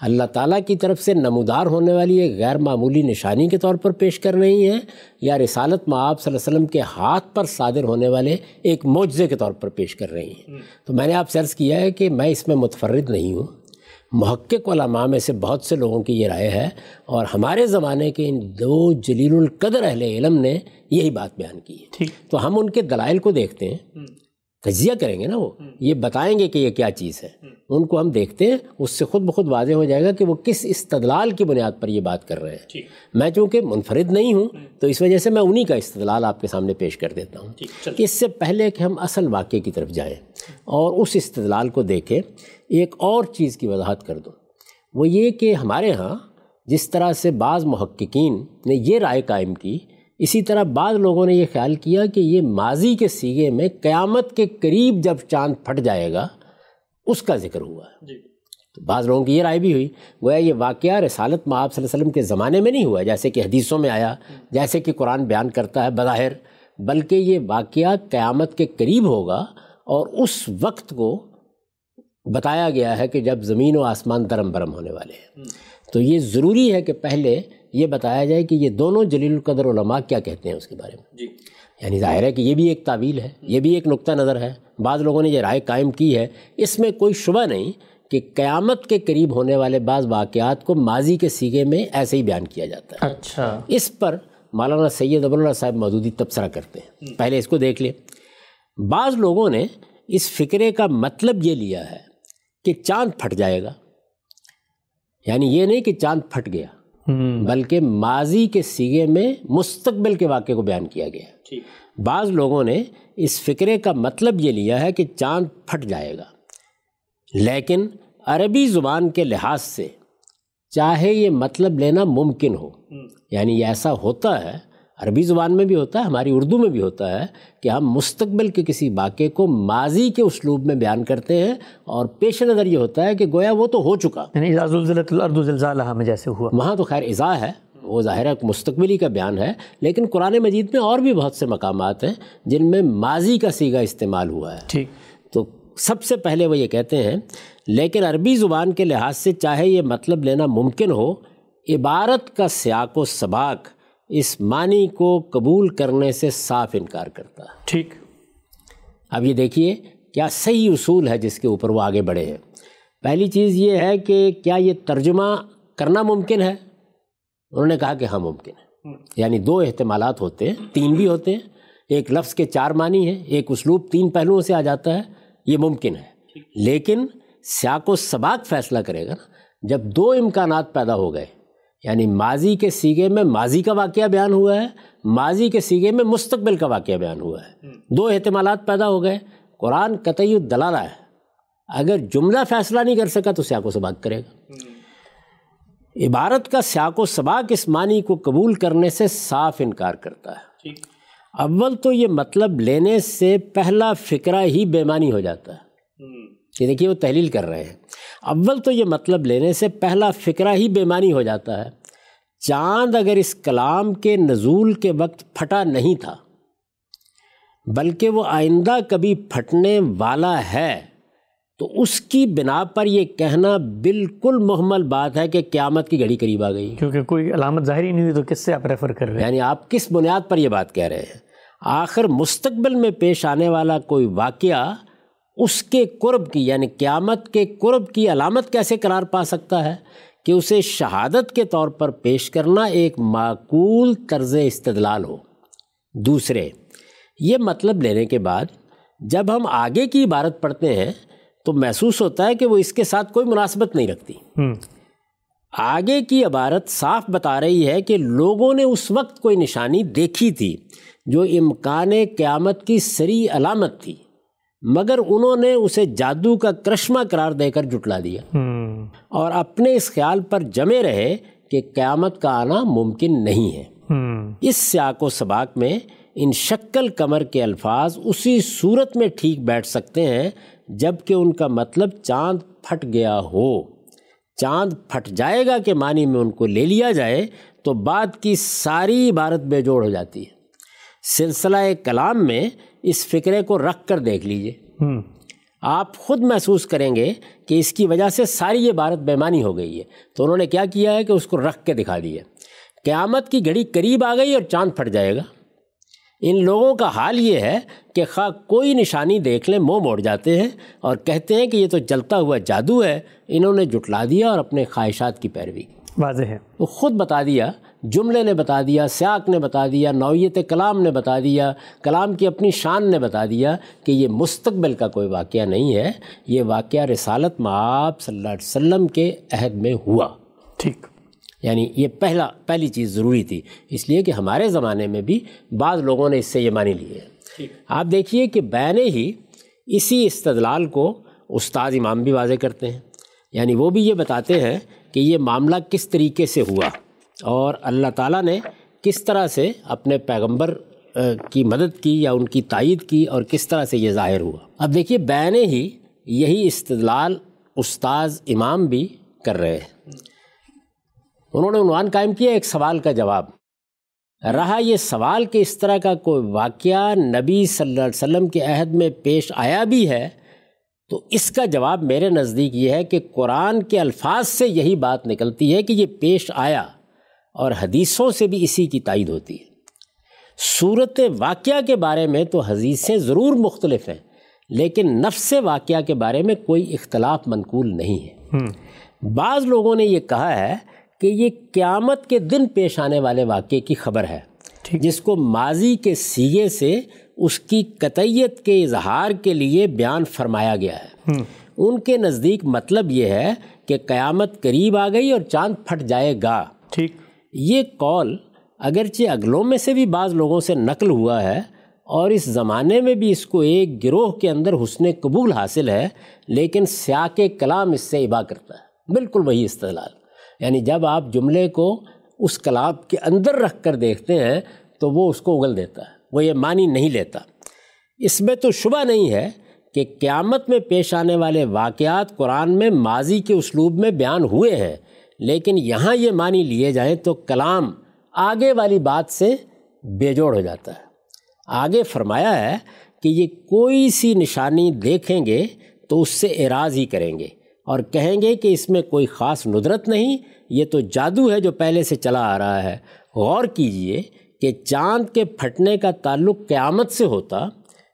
اللہ تعالیٰ کی طرف سے نمودار ہونے والی ایک غیر معمولی نشانی کے طور پر پیش کر رہی ہیں یا رسالت معاب صلی اللہ علیہ وسلم کے ہاتھ پر صادر ہونے والے ایک معجزے کے طور پر پیش کر رہی ہیں۔ تو میں نے آپ سے عرض کیا ہے کہ میں اس میں متفرد نہیں ہوں۔ محقق علماء میں سے بہت سے لوگوں کی یہ رائے ہے اور ہمارے زمانے کے ان دو جلیل القدر اہل علم نے یہی بات بیان کی ہے۔ تو ہم ان کے دلائل کو دیکھتے ہیں۔ تجزیہ کریں گے نا وہ یہ بتائیں گے کہ یہ کیا چیز ہے۔ ان کو ہم دیکھتے ہیں اس سے خود بخود واضح ہو جائے گا کہ وہ کس استدلال کی بنیاد پر یہ بات کر رہے ہیں۔ میں چونکہ منفرد نہیں ہوں تو اس وجہ سے میں انہی کا استدلال آپ کے سامنے پیش کر دیتا ہوں اس سے پہلے کہ ہم اصل واقعے کی طرف جائیں اور اس استدلال کو دیکھیں ایک اور چیز کی وضاحت کر دوں۔ وہ یہ کہ ہمارے ہاں جس طرح سے بعض محققین نے یہ رائے قائم کی اسی طرح بعض لوگوں نے یہ خیال کیا کہ یہ ماضی کے سیگے میں قیامت کے قریب جب چاند پھٹ جائے گا اس کا ذکر ہوا۔ ہے جی۔ تو بعض لوگوں کی یہ رائے بھی ہوئی۔ گویا یہ واقعہ رسالت معاب صلی اللہ علیہ وسلم کے زمانے میں نہیں ہوا جیسے کہ حدیثوں میں آیا جیسے کہ قرآن بیان کرتا ہے بظاہر بلکہ یہ واقعہ قیامت کے قریب ہوگا اور اس وقت کو بتایا گیا ہے کہ جب زمین و آسمان درم برم ہونے والے ہیں۔ تو یہ ضروری ہے کہ پہلے یہ بتایا جائے کہ یہ دونوں جلیل القدر علماء کیا کہتے ہیں اس کے بارے میں؟ جی۔ یعنی ظاہر ہے کہ یہ بھی ایک تعویل ہے یہ بھی ایک نقطہ نظر ہے۔ بعض لوگوں نے یہ رائے قائم کی ہے۔ اس میں کوئی شبہ نہیں کہ قیامت کے قریب ہونے والے بعض واقعات کو ماضی کے سیگے میں ایسے ہی بیان کیا جاتا ہے۔ اچھا۔ اس پر مولانا سید ابواللہ صاحب مودودی تبصرہ کرتے ہیں۔ پہلے اس کو دیکھ لیں۔ بعض لوگوں نے اس فکرے کا مطلب یہ لیا ہے کہ چاند پھٹ جائے گا۔ یعنی یہ نہیں کہ چاند پھٹ گیا۔ بلکہ ماضی کے سیگے میں مستقبل کے واقعے کو بیان کیا گیا۔ بعض لوگوں نے اس فکرے کا مطلب یہ لیا ہے کہ چاند پھٹ جائے گا۔ لیکن عربی زبان کے لحاظ سے چاہے یہ مطلب لینا ممکن ہو یعنی یہ ایسا ہوتا ہے عربی زبان میں بھی ہوتا ہے ہماری اردو میں بھی ہوتا ہے کہ ہم مستقبل کے کسی واقعے کو ماضی کے اسلوب میں بیان کرتے ہیں اور پیش نظر یہ ہوتا ہے کہ گویا وہ تو ہو چکا۔
یعنی زلزالہ میں جیسے ہوا۔
وہاں تو خیر اضاء ہے وہ ظاہر ہے مستقبلی کا بیان ہے لیکن قرآن مجید میں اور بھی بہت سے مقامات ہیں جن میں ماضی کا سیگا استعمال ہوا ہے۔
ٹھیک۔
تو سب سے پہلے وہ یہ کہتے ہیں لیکن عربی زبان کے لحاظ سے چاہے یہ مطلب لینا ممکن ہو عبارت کا سیاق و سباق اس معنی کو قبول کرنے سے صاف انکار کرتا ہے۔
ٹھیک۔
اب یہ دیکھیے کیا صحیح اصول ہے جس کے اوپر وہ آگے بڑھے ہیں۔ پہلی چیز یہ ہے کہ کیا یہ ترجمہ کرنا ممکن ہے؟ انہوں نے کہا کہ ہاں ممکن ہے۔ یعنی دو احتمالات ہوتے ہیں تین بھی ہوتے ہیں۔ ایک لفظ کے چار معنی ہیں ایک اسلوب تین پہلوؤں سے آ جاتا ہے یہ ممکن ہے۔ لیکن سیاق و سباق فیصلہ کرے گا نا جب دو امکانات پیدا ہو گئے یعنی ماضی کے سیگے میں ماضی کا واقعہ بیان ہوا ہے ماضی کے سیگے میں مستقبل کا واقعہ بیان ہوا ہے۔ دو احتمالات پیدا ہو گئے قرآن قطعی دلالہ ہے۔ اگر جملہ فیصلہ نہیں کر سکا تو سیاق و سباق کرے گا۔ عبارت کا سیاق و سباق اس معنی کو قبول کرنے سے صاف انکار کرتا ہے۔ اول تو یہ مطلب لینے سے پہلا فکرہ ہی بے معنی ہو جاتا ہے۔ کہ دیکھیے وہ تحلیل کر رہے ہیں۔ اول تو یہ مطلب لینے سے پہلا فکرہ ہی بے معنی ہو جاتا ہے۔ چاند اگر اس کلام کے نزول کے وقت پھٹا نہیں تھا بلکہ وہ آئندہ کبھی پھٹنے والا ہے تو اس کی بنا پر یہ کہنا بالکل محمل بات ہے کہ قیامت کی گھڑی قریب آ گئی۔
کیونکہ کوئی علامت ظاہری نہیں ہوئی تو کس سے آپ ریفر کر رہے ہیں؟
یعنی آپ کس بنیاد پر یہ بات کہہ رہے ہیں؟ آخر مستقبل میں پیش آنے والا کوئی واقعہ اس کے قرب کی یعنی قیامت کے قرب کی علامت کیسے قرار پا سکتا ہے؟ کہ اسے شہادت کے طور پر پیش کرنا ایک معقول طرز استدلال ہو۔ دوسرے یہ مطلب لینے کے بعد جب ہم آگے کی عبارت پڑھتے ہیں تو محسوس ہوتا ہے کہ وہ اس کے ساتھ کوئی مناسبت نہیں رکھتی۔ آگے کی عبارت صاف بتا رہی ہے کہ لوگوں نے اس وقت کوئی نشانی دیکھی تھی جو امکان قیامت کی سری علامت تھی۔ مگر انہوں نے اسے جادو کا کرشمہ قرار دے کر جٹلا دیا۔ اور اپنے اس خیال پر جمے رہے کہ قیامت کا آنا ممکن نہیں ہے۔ اس سیاق و سباق میں ان شکل کمر کے الفاظ اسی صورت میں ٹھیک بیٹھ سکتے ہیں جبکہ ان کا مطلب چاند پھٹ گیا ہو۔ چاند پھٹ جائے گا کہ معنی میں ان کو لے لیا جائے تو بعد کی ساری عبارت بے جوڑ ہو جاتی ہے۔ سلسلہ کلام میں اس فکرے کو رکھ کر دیکھ لیجیے۔ آپ خود محسوس کریں گے کہ اس کی وجہ سے ساری یہ بھارت بیمانی ہو گئی ہے۔ تو انہوں نے کیا کیا ہے کہ اس کو رکھ کے دکھا دیا قیامت کی گھڑی قریب آ گئی اور چاند پھٹ جائے گا۔ ان لوگوں کا حال یہ ہے کہ خواہ کوئی نشانی دیکھ لیں منہ موڑ جاتے ہیں اور کہتے ہیں کہ یہ تو جلتا ہوا جادو ہے۔ انہوں نے جٹلا دیا اور اپنے خواہشات کی پیروی
واضح ہے۔
وہ خود بتا دیا جملے نے بتا دیا سیاق نے بتا دیا نوعیت کلام نے بتا دیا کلام کی اپنی شان نے بتا دیا کہ یہ مستقبل کا کوئی واقعہ نہیں ہے یہ واقعہ رسالت معاب صلی اللہ علیہ وسلم کے عہد میں ہوا۔
ٹھیک۔
یعنی یہ پہلا پہلی چیز ضروری تھی۔ اس لیے کہ ہمارے زمانے میں بھی بعض لوگوں نے اس سے یہ مانی لی ہے آپ دیکھیے کہ بینے ہی اسی استدلال کو استاد امام بھی واضح کرتے ہیں۔ یعنی وہ بھی یہ بتاتے ہیں کہ یہ معاملہ کس طریقے سے ہوا۔ اور اللہ تعالیٰ نے کس طرح سے اپنے پیغمبر کی مدد کی یا ان کی تائید کی اور کس طرح سے یہ ظاہر ہوا۔ اب دیکھیے، بین ہی یہی استدلال استاذ امام بھی کر رہے ہیں۔ انہوں نے عنوان قائم کیا، ایک سوال کا جواب۔ رہا یہ سوال کہ اس طرح کا کوئی واقعہ نبی صلی اللہ علیہ وسلم کے عہد میں پیش آیا بھی ہے، تو اس کا جواب میرے نزدیک یہ ہے کہ قرآن کے الفاظ سے یہی بات نکلتی ہے کہ یہ پیش آیا۔ اور حدیثوں سے بھی اسی کی تائید ہوتی ہے۔ صورت واقعہ کے بارے میں تو حدیثیں ضرور مختلف ہیں لیکن نفس واقعہ کے بارے میں کوئی اختلاف منقول نہیں ہے۔ بعض لوگوں نے یہ کہا ہے کہ یہ قیامت کے دن پیش آنے والے واقعے کی خبر ہے۔ جس کو ماضی کے سیگے سے اس کی قطعیت کے اظہار کے لیے بیان فرمایا گیا ہے۔ ان کے نزدیک مطلب یہ ہے کہ قیامت قریب آ گئی اور چاند پھٹ جائے گا۔
ٹھیک۔
یہ قول اگرچہ اگلوں میں سے بھی بعض لوگوں سے نقل ہوا ہے اور اس زمانے میں بھی اس کو ایک گروہ کے اندر حسن قبول حاصل ہے، لیکن سیاق کلام اس سے ابا کرتا ہے۔ بالکل وہی استدلال۔ یعنی جب آپ جملے کو اس کلام کے اندر رکھ کر دیکھتے ہیں تو وہ اس کو اگل دیتا ہے، وہ یہ معنی نہیں لیتا۔ اس میں تو شبہ نہیں ہے کہ قیامت میں پیش آنے والے واقعات قرآن میں ماضی کے اسلوب میں بیان ہوئے ہیں۔ لیکن یہاں یہ معنی لیے جائیں تو کلام آگے والی بات سے بے جوڑ ہو جاتا ہے۔ آگے فرمایا ہے کہ یہ کوئی سی نشانی دیکھیں گے تو اس سے اعراض ہی کریں گے اور کہیں گے کہ اس میں کوئی خاص ندرت نہیں، یہ تو جادو ہے جو پہلے سے چلا آ رہا ہے۔ غور کیجیے کہ چاند کے پھٹنے کا تعلق قیامت سے ہوتا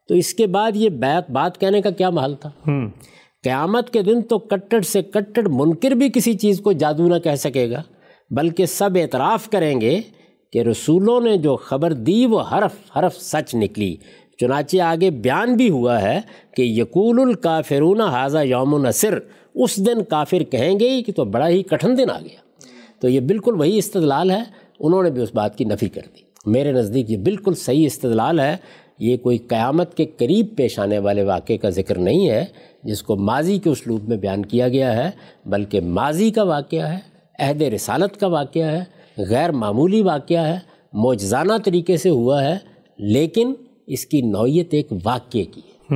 تو اس کے بعد یہ بات بات کہنے کا کیا محل تھا؟ قیامت کے دن تو کٹڑ سے کٹڑ منکر بھی کسی چیز کو جادو نہ کہہ سکے گا، بلکہ سب اعتراف کریں گے کہ رسولوں نے جو خبر دی وہ حرف حرف سچ نکلی۔ چنانچہ آگے بیان بھی ہوا ہے کہ یقول الکافرون حاضہ یوم نصر، اس دن کافر کہیں گے ہی کہ تو بڑا ہی کٹھن دن آ گیا۔ تو یہ بالکل وہی استدلال ہے، انہوں نے بھی اس بات کی نفی کر دی۔ میرے نزدیک یہ بالکل صحیح استدلال ہے، یہ کوئی قیامت کے قریب پیش آنے والے واقعے کا ذکر نہیں ہے۔ جس کو ماضی کے اسلوب میں بیان کیا گیا ہے بلکہ ماضی کا واقعہ ہے عہد رسالت کا واقعہ ہے غیر معمولی واقعہ ہے موجزانہ طریقے سے ہوا ہے لیکن اس کی نوعیت ایک واقعے کی ہے۔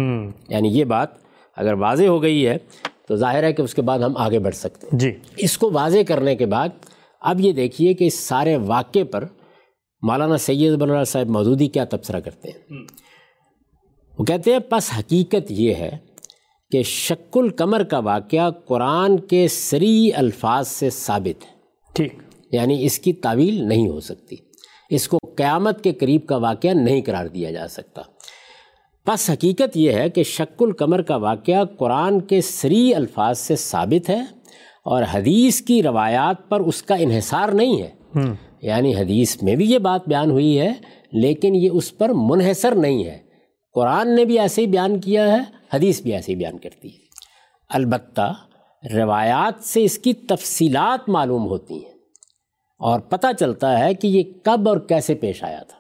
یعنی یہ بات اگر واضح ہو گئی ہے تو ظاہر ہے کہ اس کے بعد ہم آگے بڑھ سکتے ہیں۔
جی۔
اس کو واضح کرنے کے بعد اب یہ دیکھیے کہ اس سارے واقعے پر مولانا سید بن اللہ صاحب مودودی کیا تبصرہ کرتے ہیں۔ وہ کہتے ہیں پس حقیقت یہ ہے کہ شک القمر کا واقعہ قرآن کے سری الفاظ سے ثابت ہے۔
ٹھیک۔
یعنی اس کی تعویل نہیں ہو سکتی۔ اس کو قیامت کے قریب کا واقعہ نہیں قرار دیا جا سکتا۔ پس حقیقت یہ ہے کہ شک القمر کا واقعہ قرآن کے سری الفاظ سے ثابت ہے اور حدیث کی روایات پر اس کا انحصار نہیں ہے۔ یعنی حدیث میں بھی یہ بات بیان ہوئی ہے لیکن یہ اس پر منحصر نہیں ہے۔ قرآن نے بھی ایسے ہی بیان کیا ہے حدیث بھی ایسے ہی بیان کرتی ہے۔ البتہ روایات سے اس کی تفصیلات معلوم ہوتی ہیں اور پتہ چلتا ہے کہ یہ کب اور کیسے پیش آیا تھا۔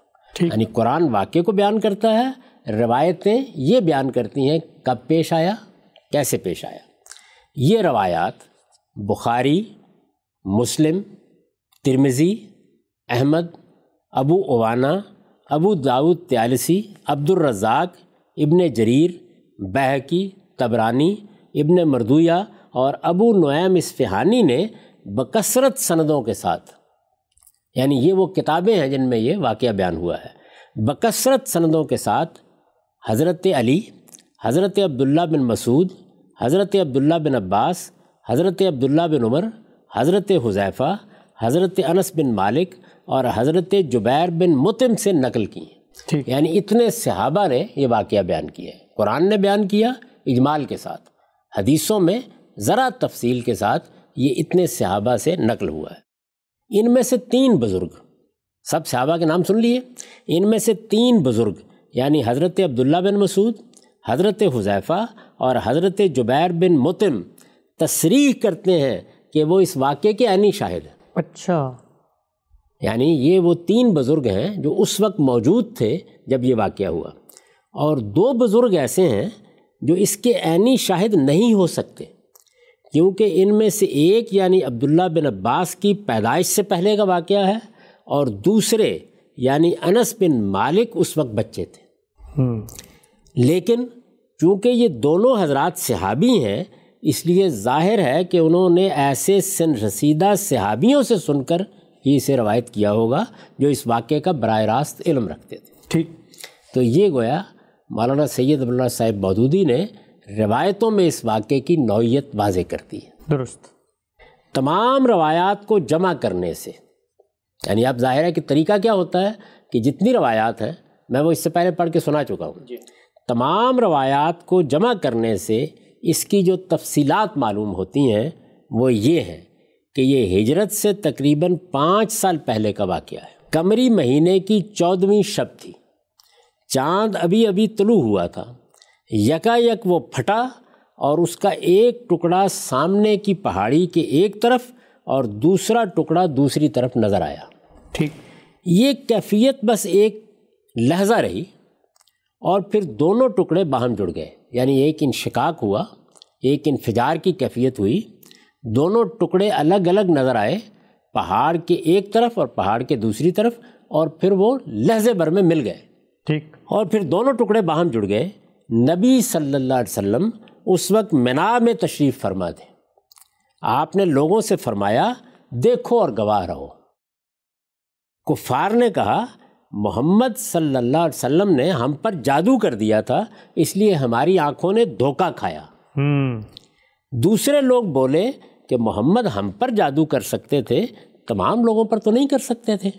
یعنی قرآن واقعے کو بیان کرتا ہے روایتیں یہ بیان کرتی ہیں کب پیش آیا کیسے پیش آیا۔ یہ روایات بخاری مسلم ترمزی احمد ابو اوانا ابو داود تیالسی عبد الرزاق ابن جریر، بہکی، تبرانی، ابن مردویہ اور ابو نعیم اسفہانی نے بکثرت سندوں کے ساتھ یعنی یہ وہ کتابیں ہیں جن میں یہ واقعہ بیان ہوا ہے، بکثرت سندوں کے ساتھ حضرت علی، حضرت عبداللہ بن مسعود، حضرت عبداللہ بن عباس، حضرت عبداللہ بن عمر، حضرت حذیفہ، حضرت انس بن مالک اور حضرت جبیر بن متم سے نقل کی
ٹھیک۔
یعنی اتنے صحابہ نے یہ واقعہ بیان کیا ہے۔ قرآن نے بیان کیا اجمال کے ساتھ۔ حدیثوں میں ذرا تفصیل کے ساتھ یہ اتنے صحابہ سے نقل ہوا ہے۔ ان میں سے تین بزرگ۔ سب صحابہ کے نام سن لیے۔ ان میں سے تین بزرگ یعنی حضرت عبداللہ بن مسعود حضرت حذیفہ اور حضرت جبیر بن متم تصریح کرتے ہیں کہ وہ اس واقعے کے عینی شاہد ہیں۔
اچھا۔
یعنی یہ وہ تین بزرگ ہیں جو اس وقت موجود تھے جب یہ واقعہ ہوا۔ اور دو بزرگ ایسے ہیں جو اس کے عینی شاہد نہیں ہو سکتے کیونکہ ان میں سے ایک یعنی عبداللہ بن عباس کی پیدائش سے پہلے کا واقعہ ہے اور دوسرے یعنی انس بن مالک اس وقت بچے تھے۔ لیکن چونکہ یہ دونوں حضرات صحابی ہیں اس لیے ظاہر ہے کہ انہوں نے ایسے سن رسیدہ صحابیوں سے سن کر ہی اسے روایت کیا ہوگا جو اس واقعے کا براہ راست علم رکھتے تھے۔
ٹھیک۔
تو یہ گویا مولانا سید عبداللہ صاحب مودودی نے روایتوں میں اس واقعے کی نوعیت واضح کر دی ہے۔
درست۔
تمام روایات کو جمع کرنے سے یعنی اب ظاہر ہے کہ طریقہ کیا ہوتا ہے کہ جتنی روایات ہیں میں وہ اس سے پہلے پڑھ کے سنا چکا ہوں۔ تمام روایات کو جمع کرنے سے اس کی جو تفصیلات معلوم ہوتی ہیں وہ یہ ہیں کہ یہ ہجرت سے تقریباً پانچ سال پہلے کا واقعہ ہے۔ کمری مہینے کی چودھویں شب تھی۔ چاند ابھی ابھی طلوع ہوا تھا۔ یکا یک وہ پھٹا اور اس کا ایک ٹکڑا سامنے کی پہاڑی کے ایک طرف اور دوسرا ٹکڑا دوسری طرف نظر آیا۔
ٹھیک۔
یہ کیفیت بس ایک لہجہ رہی اور پھر دونوں ٹکڑے باہم جڑ گئے۔ یعنی ایک انشقاق ہوا ایک انفجار کی کیفیت ہوئی دونوں ٹکڑے الگ الگ نظر آئے پہاڑ کے ایک طرف اور پہاڑ کے دوسری طرف اور پھر وہ لہجے بھر میں مل گئے۔
ٹھیک۔
اور پھر دونوں ٹکڑے باہم جڑ گئے۔ نبی صلی اللہ علیہ وسلم اس وقت منا میں تشریف فرما تھے۔ آپ نے لوگوں سے فرمایا دیکھو اور گواہ رہو۔ کفار نے کہا محمد صلی اللہ علیہ وسلم نے ہم پر جادو کر دیا تھا اس لیے ہماری آنکھوں نے دھوکہ کھایا۔ دوسرے لوگ بولے کہ محمد ہم پر جادو کر سکتے تھے تمام لوگوں پر تو نہیں کر سکتے تھے۔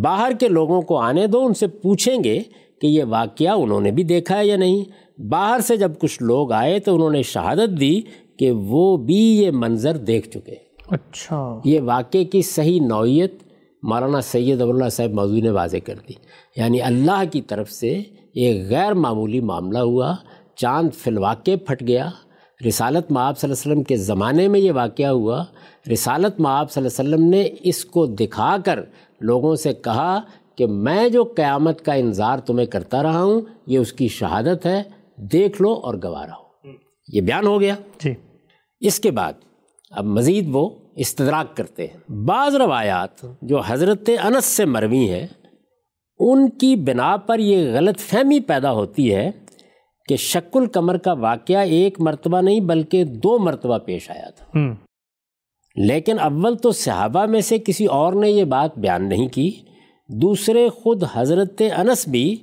باہر کے لوگوں کو آنے دو ان سے پوچھیں گے کہ یہ واقعہ انہوں نے بھی دیکھا ہے یا نہیں۔ باہر سے جب کچھ لوگ آئے تو انہوں نے شہادت دی کہ وہ بھی یہ منظر دیکھ چکے۔
اچھا۔
یہ واقعے کی صحیح نوعیت مولانا سید اللہ صاحب موضوع نے واضح کر دی۔ یعنی اللہ کی طرف سے ایک غیر معمولی معاملہ ہوا چاند فی الواقع پھٹ گیا رسالت معاب صلی اللہ علیہ وسلم کے زمانے میں یہ واقعہ ہوا۔ رسالت معاب صلی اللہ علیہ وسلم نے اس کو دکھا کر لوگوں سے کہا کہ میں جو قیامت کا انظار تمہیں کرتا رہا ہوں یہ اس کی شہادت ہے۔ دیکھ لو اور گوا رہو۔ یہ بیان ہو گیا۔
جی۔
اس کے بعد اب مزید وہ استدراک کرتے ہیں۔ بعض روایات جو حضرت انس سے مروی ہیں ان کی بنا پر یہ غلط فہمی پیدا ہوتی ہے۔ کہ شک القمر کا واقعہ ایک مرتبہ نہیں بلکہ دو مرتبہ پیش آیا تھا۔ لیکن اول تو صحابہ میں سے کسی اور نے یہ بات بیان نہیں کی دوسرے خود حضرت انس بھی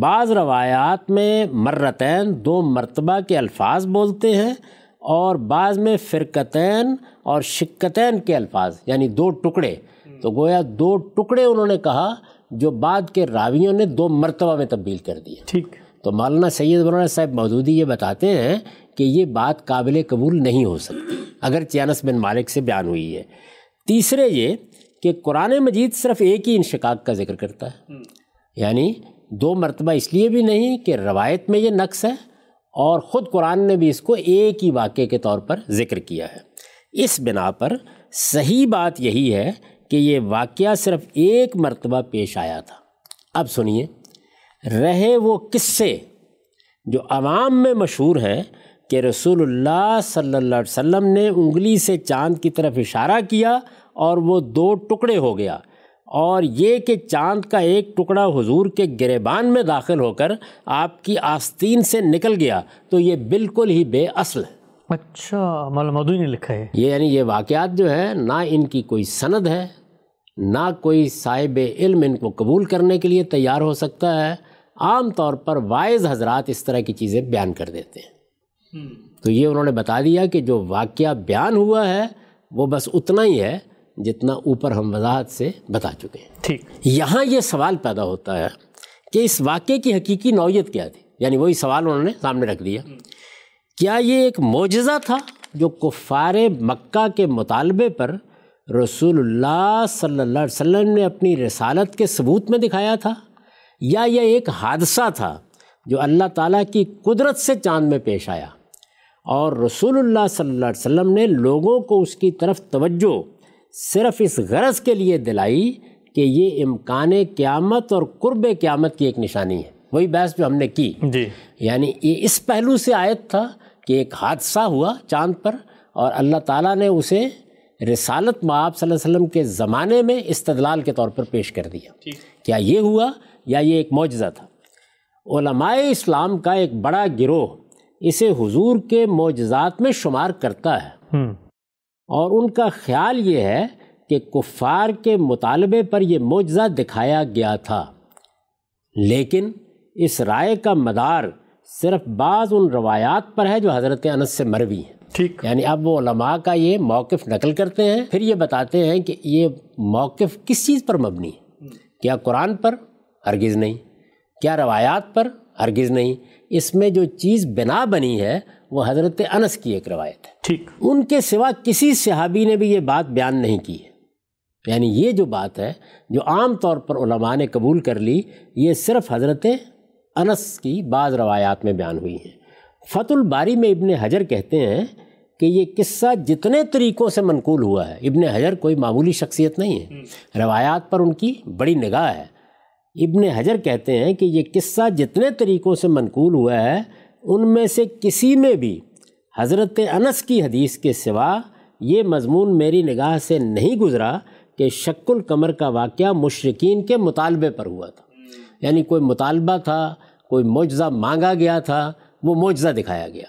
بعض روایات میں مرتین دو مرتبہ کے الفاظ بولتے ہیں اور بعض میں فرقتین اور شکتین کے الفاظ یعنی دو ٹکڑے۔ تو گویا دو ٹکڑے انہوں نے کہا جو بعد کے راویوں نے دو مرتبہ میں تبدیل کر دیے۔
ٹھیک۔
تو مولانا سید مولانا صاحب مودودی یہ بتاتے ہیں کہ یہ بات قابل قبول نہیں ہو سکتی اگر چیانس بن مالک سے بیان ہوئی ہے۔ تیسرے یہ کہ قرآن مجید صرف ایک ہی انشقاق کا ذکر کرتا ہے۔ یعنی دو مرتبہ اس لیے بھی نہیں کہ روایت میں یہ نقص ہے اور خود قرآن نے بھی اس کو ایک ہی واقعے کے طور پر ذکر کیا ہے۔ اس بنا پر صحیح بات یہی ہے کہ یہ واقعہ صرف ایک مرتبہ پیش آیا تھا۔ اب سنیے۔ رہے وہ قصے جو عوام میں مشہور ہیں کہ رسول اللہ صلی اللہ علیہ وسلم نے انگلی سے چاند کی طرف اشارہ کیا اور وہ دو ٹکڑے ہو گیا۔ اور یہ کہ چاند کا ایک ٹکڑا حضور کے گریبان میں داخل ہو کر آپ کی آستین سے نکل گیا تو یہ بالکل ہی بے اصل ہے۔
اچھا مولانا مودودی نے لکھا ہے۔
یہ یعنی یہ واقعات جو ہے نہ ان کی کوئی سند ہے نہ کوئی صاحب علم ان کو قبول کرنے کے لیے تیار ہو سکتا ہے۔ عام طور پر وائز حضرات اس طرح کی چیزیں بیان کر دیتے ہیں۔ تو یہ انہوں نے بتا دیا کہ جو واقعہ بیان ہوا ہے وہ بس اتنا ہی ہے جتنا اوپر ہم وضاحت سے بتا چکے ہیں۔
ٹھیک۔
یہاں یہ سوال پیدا ہوتا ہے کہ اس واقعے کی حقیقی نوعیت کیا تھی؟ یعنی وہی سوال انہوں نے سامنے رکھ دیا۔ کیا یہ ایک معجزہ تھا جو کفار مکہ کے مطالبے پر رسول اللہ صلی اللہ علیہ وسلم نے اپنی رسالت کے ثبوت میں دکھایا تھا؟ یا یہ ایک حادثہ تھا جو اللہ تعالیٰ کی قدرت سے چاند میں پیش آیا اور رسول اللہ صلی اللہ علیہ وسلم نے لوگوں کو اس کی طرف توجہ صرف اس غرض کے لیے دلائی کہ یہ امکان قیامت اور قرب قیامت کی ایک نشانی ہے۔ وہی بحث جو ہم نے کی۔
جی۔
یعنی یہ اس پہلو سے آیت تھا کہ ایک حادثہ ہوا چاند پر اور اللہ تعالیٰ نے اسے رسالت معاب صلی اللہ علیہ وسلم کے زمانے میں استدلال کے طور پر پیش کر دیا۔ کیا یہ ہوا یا یہ ایک معجزہ تھا۔ علماء اسلام کا ایک بڑا گروہ اسے حضور کے معجزات میں شمار کرتا ہے۔ اور ان کا خیال یہ ہے کہ کفار کے مطالبے پر یہ معجزہ دکھایا گیا تھا۔ لیکن اس رائے کا مدار صرف بعض ان روایات پر ہے جو حضرت انس سے مروی ہیں۔
ٹھیک۔
یعنی اب وہ علماء کا یہ موقف نقل کرتے ہیں پھر یہ بتاتے ہیں کہ یہ موقف کس چیز پر مبنی ہے؟ کیا قرآن پر؟ ہرگز نہیں۔ کیا روایات پر ہرگز نہیں۔ اس میں جو چیز بنا بنی ہے وہ حضرت انس کی ایک روایت ہے۔
ٹھیک۔
ان کے سوا کسی صحابی نے بھی یہ بات بیان نہیں کی ہے۔ یعنی یہ جو بات ہے جو عام طور پر علماء نے قبول کر لی یہ صرف حضرت انس کی بعض روایات میں بیان ہوئی ہیں۔ فت الباری میں ابن حجر کہتے ہیں کہ یہ قصہ جتنے طریقوں سے منقول ہوا ہے۔ ابن حجر کوئی معمولی شخصیت نہیں ہے۔ روایات پر ان کی بڑی نگاہ ہے۔ ابن حجر کہتے ہیں کہ یہ قصہ جتنے طریقوں سے منقول ہوا ہے، ان میں سے کسی میں بھی۔ حضرت انس کی حدیث کے سوا یہ مضمون میری نگاہ سے نہیں گزرا کہ شک القمر کا واقعہ مشرقین کے مطالبے پر ہوا تھا۔ یعنی کوئی مطالبہ تھا، کوئی معجزہ مانگا گیا تھا، وہ معجزہ دکھایا گیا۔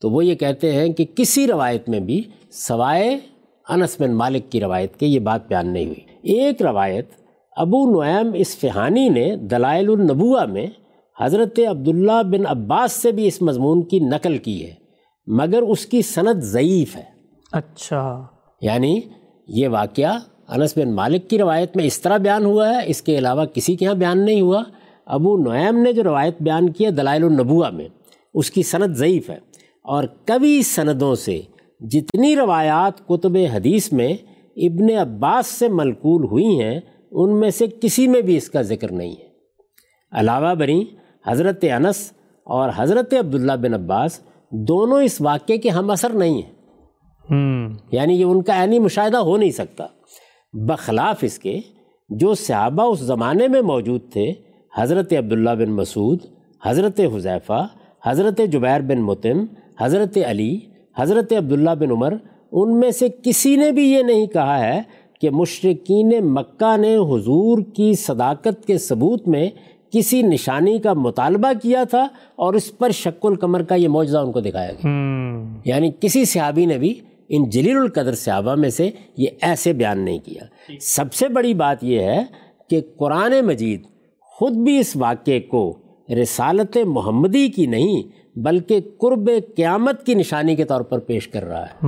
تو وہ یہ کہتے ہیں کہ کسی روایت میں بھی سوائے انس بن مالک کی روایت کے یہ بات بیان نہیں ہوئی۔ ایک روایت ابو نعیم اسفہانی نے دلائل النبوہ میں حضرت عبداللہ بن عباس سے بھی اس مضمون کی نقل کی ہے مگر اس کی صنعت ضعیف ہے۔
اچھا۔
یعنی یہ واقعہ انس بن مالک کی روایت میں اس طرح بیان ہوا ہے اس کے علاوہ کسی کے یہاں بیان نہیں ہوا۔ ابو نعیم نے جو روایت بیان کی ہے دلائل النبوہ میں اس کی صنعت ضعیف ہے۔ اور کبھی سندوں سے جتنی روایات کتب حدیث میں ابن عباس سے ملکول ہوئی ہیں ان میں سے کسی میں بھی اس کا ذکر نہیں ہے۔ علاوہ بری حضرت انس اور حضرت عبداللہ بن عباس دونوں اس واقعے کے ہم اثر نہیں ہیں۔ یعنی یہ ان کا عینی مشاہدہ ہو نہیں سکتا۔ بخلاف اس کے جو صحابہ اس زمانے میں موجود تھے حضرت عبداللہ بن مسعود حضرت حذیفہ حضرت جبیر بن متم حضرت علی حضرت عبداللہ بن عمر ان میں سے کسی نے بھی یہ نہیں کہا ہے کہ مشرقین مکہ نے حضور کی صداقت کے ثبوت میں کسی نشانی کا مطالبہ کیا تھا اور اس پر شک القمر کا یہ معجزہ ان کو دکھایا گیا۔ یعنی کسی صحابی نے بھی ان جلیل القدر صحابہ میں سے یہ ایسے بیان نہیں کیا۔ سب سے بڑی بات یہ ہے کہ قرآن مجید خود بھی اس واقعے کو رسالت محمدی کی نہیں بلکہ قرب قیامت کی نشانی کے طور پر پیش کر رہا ہے۔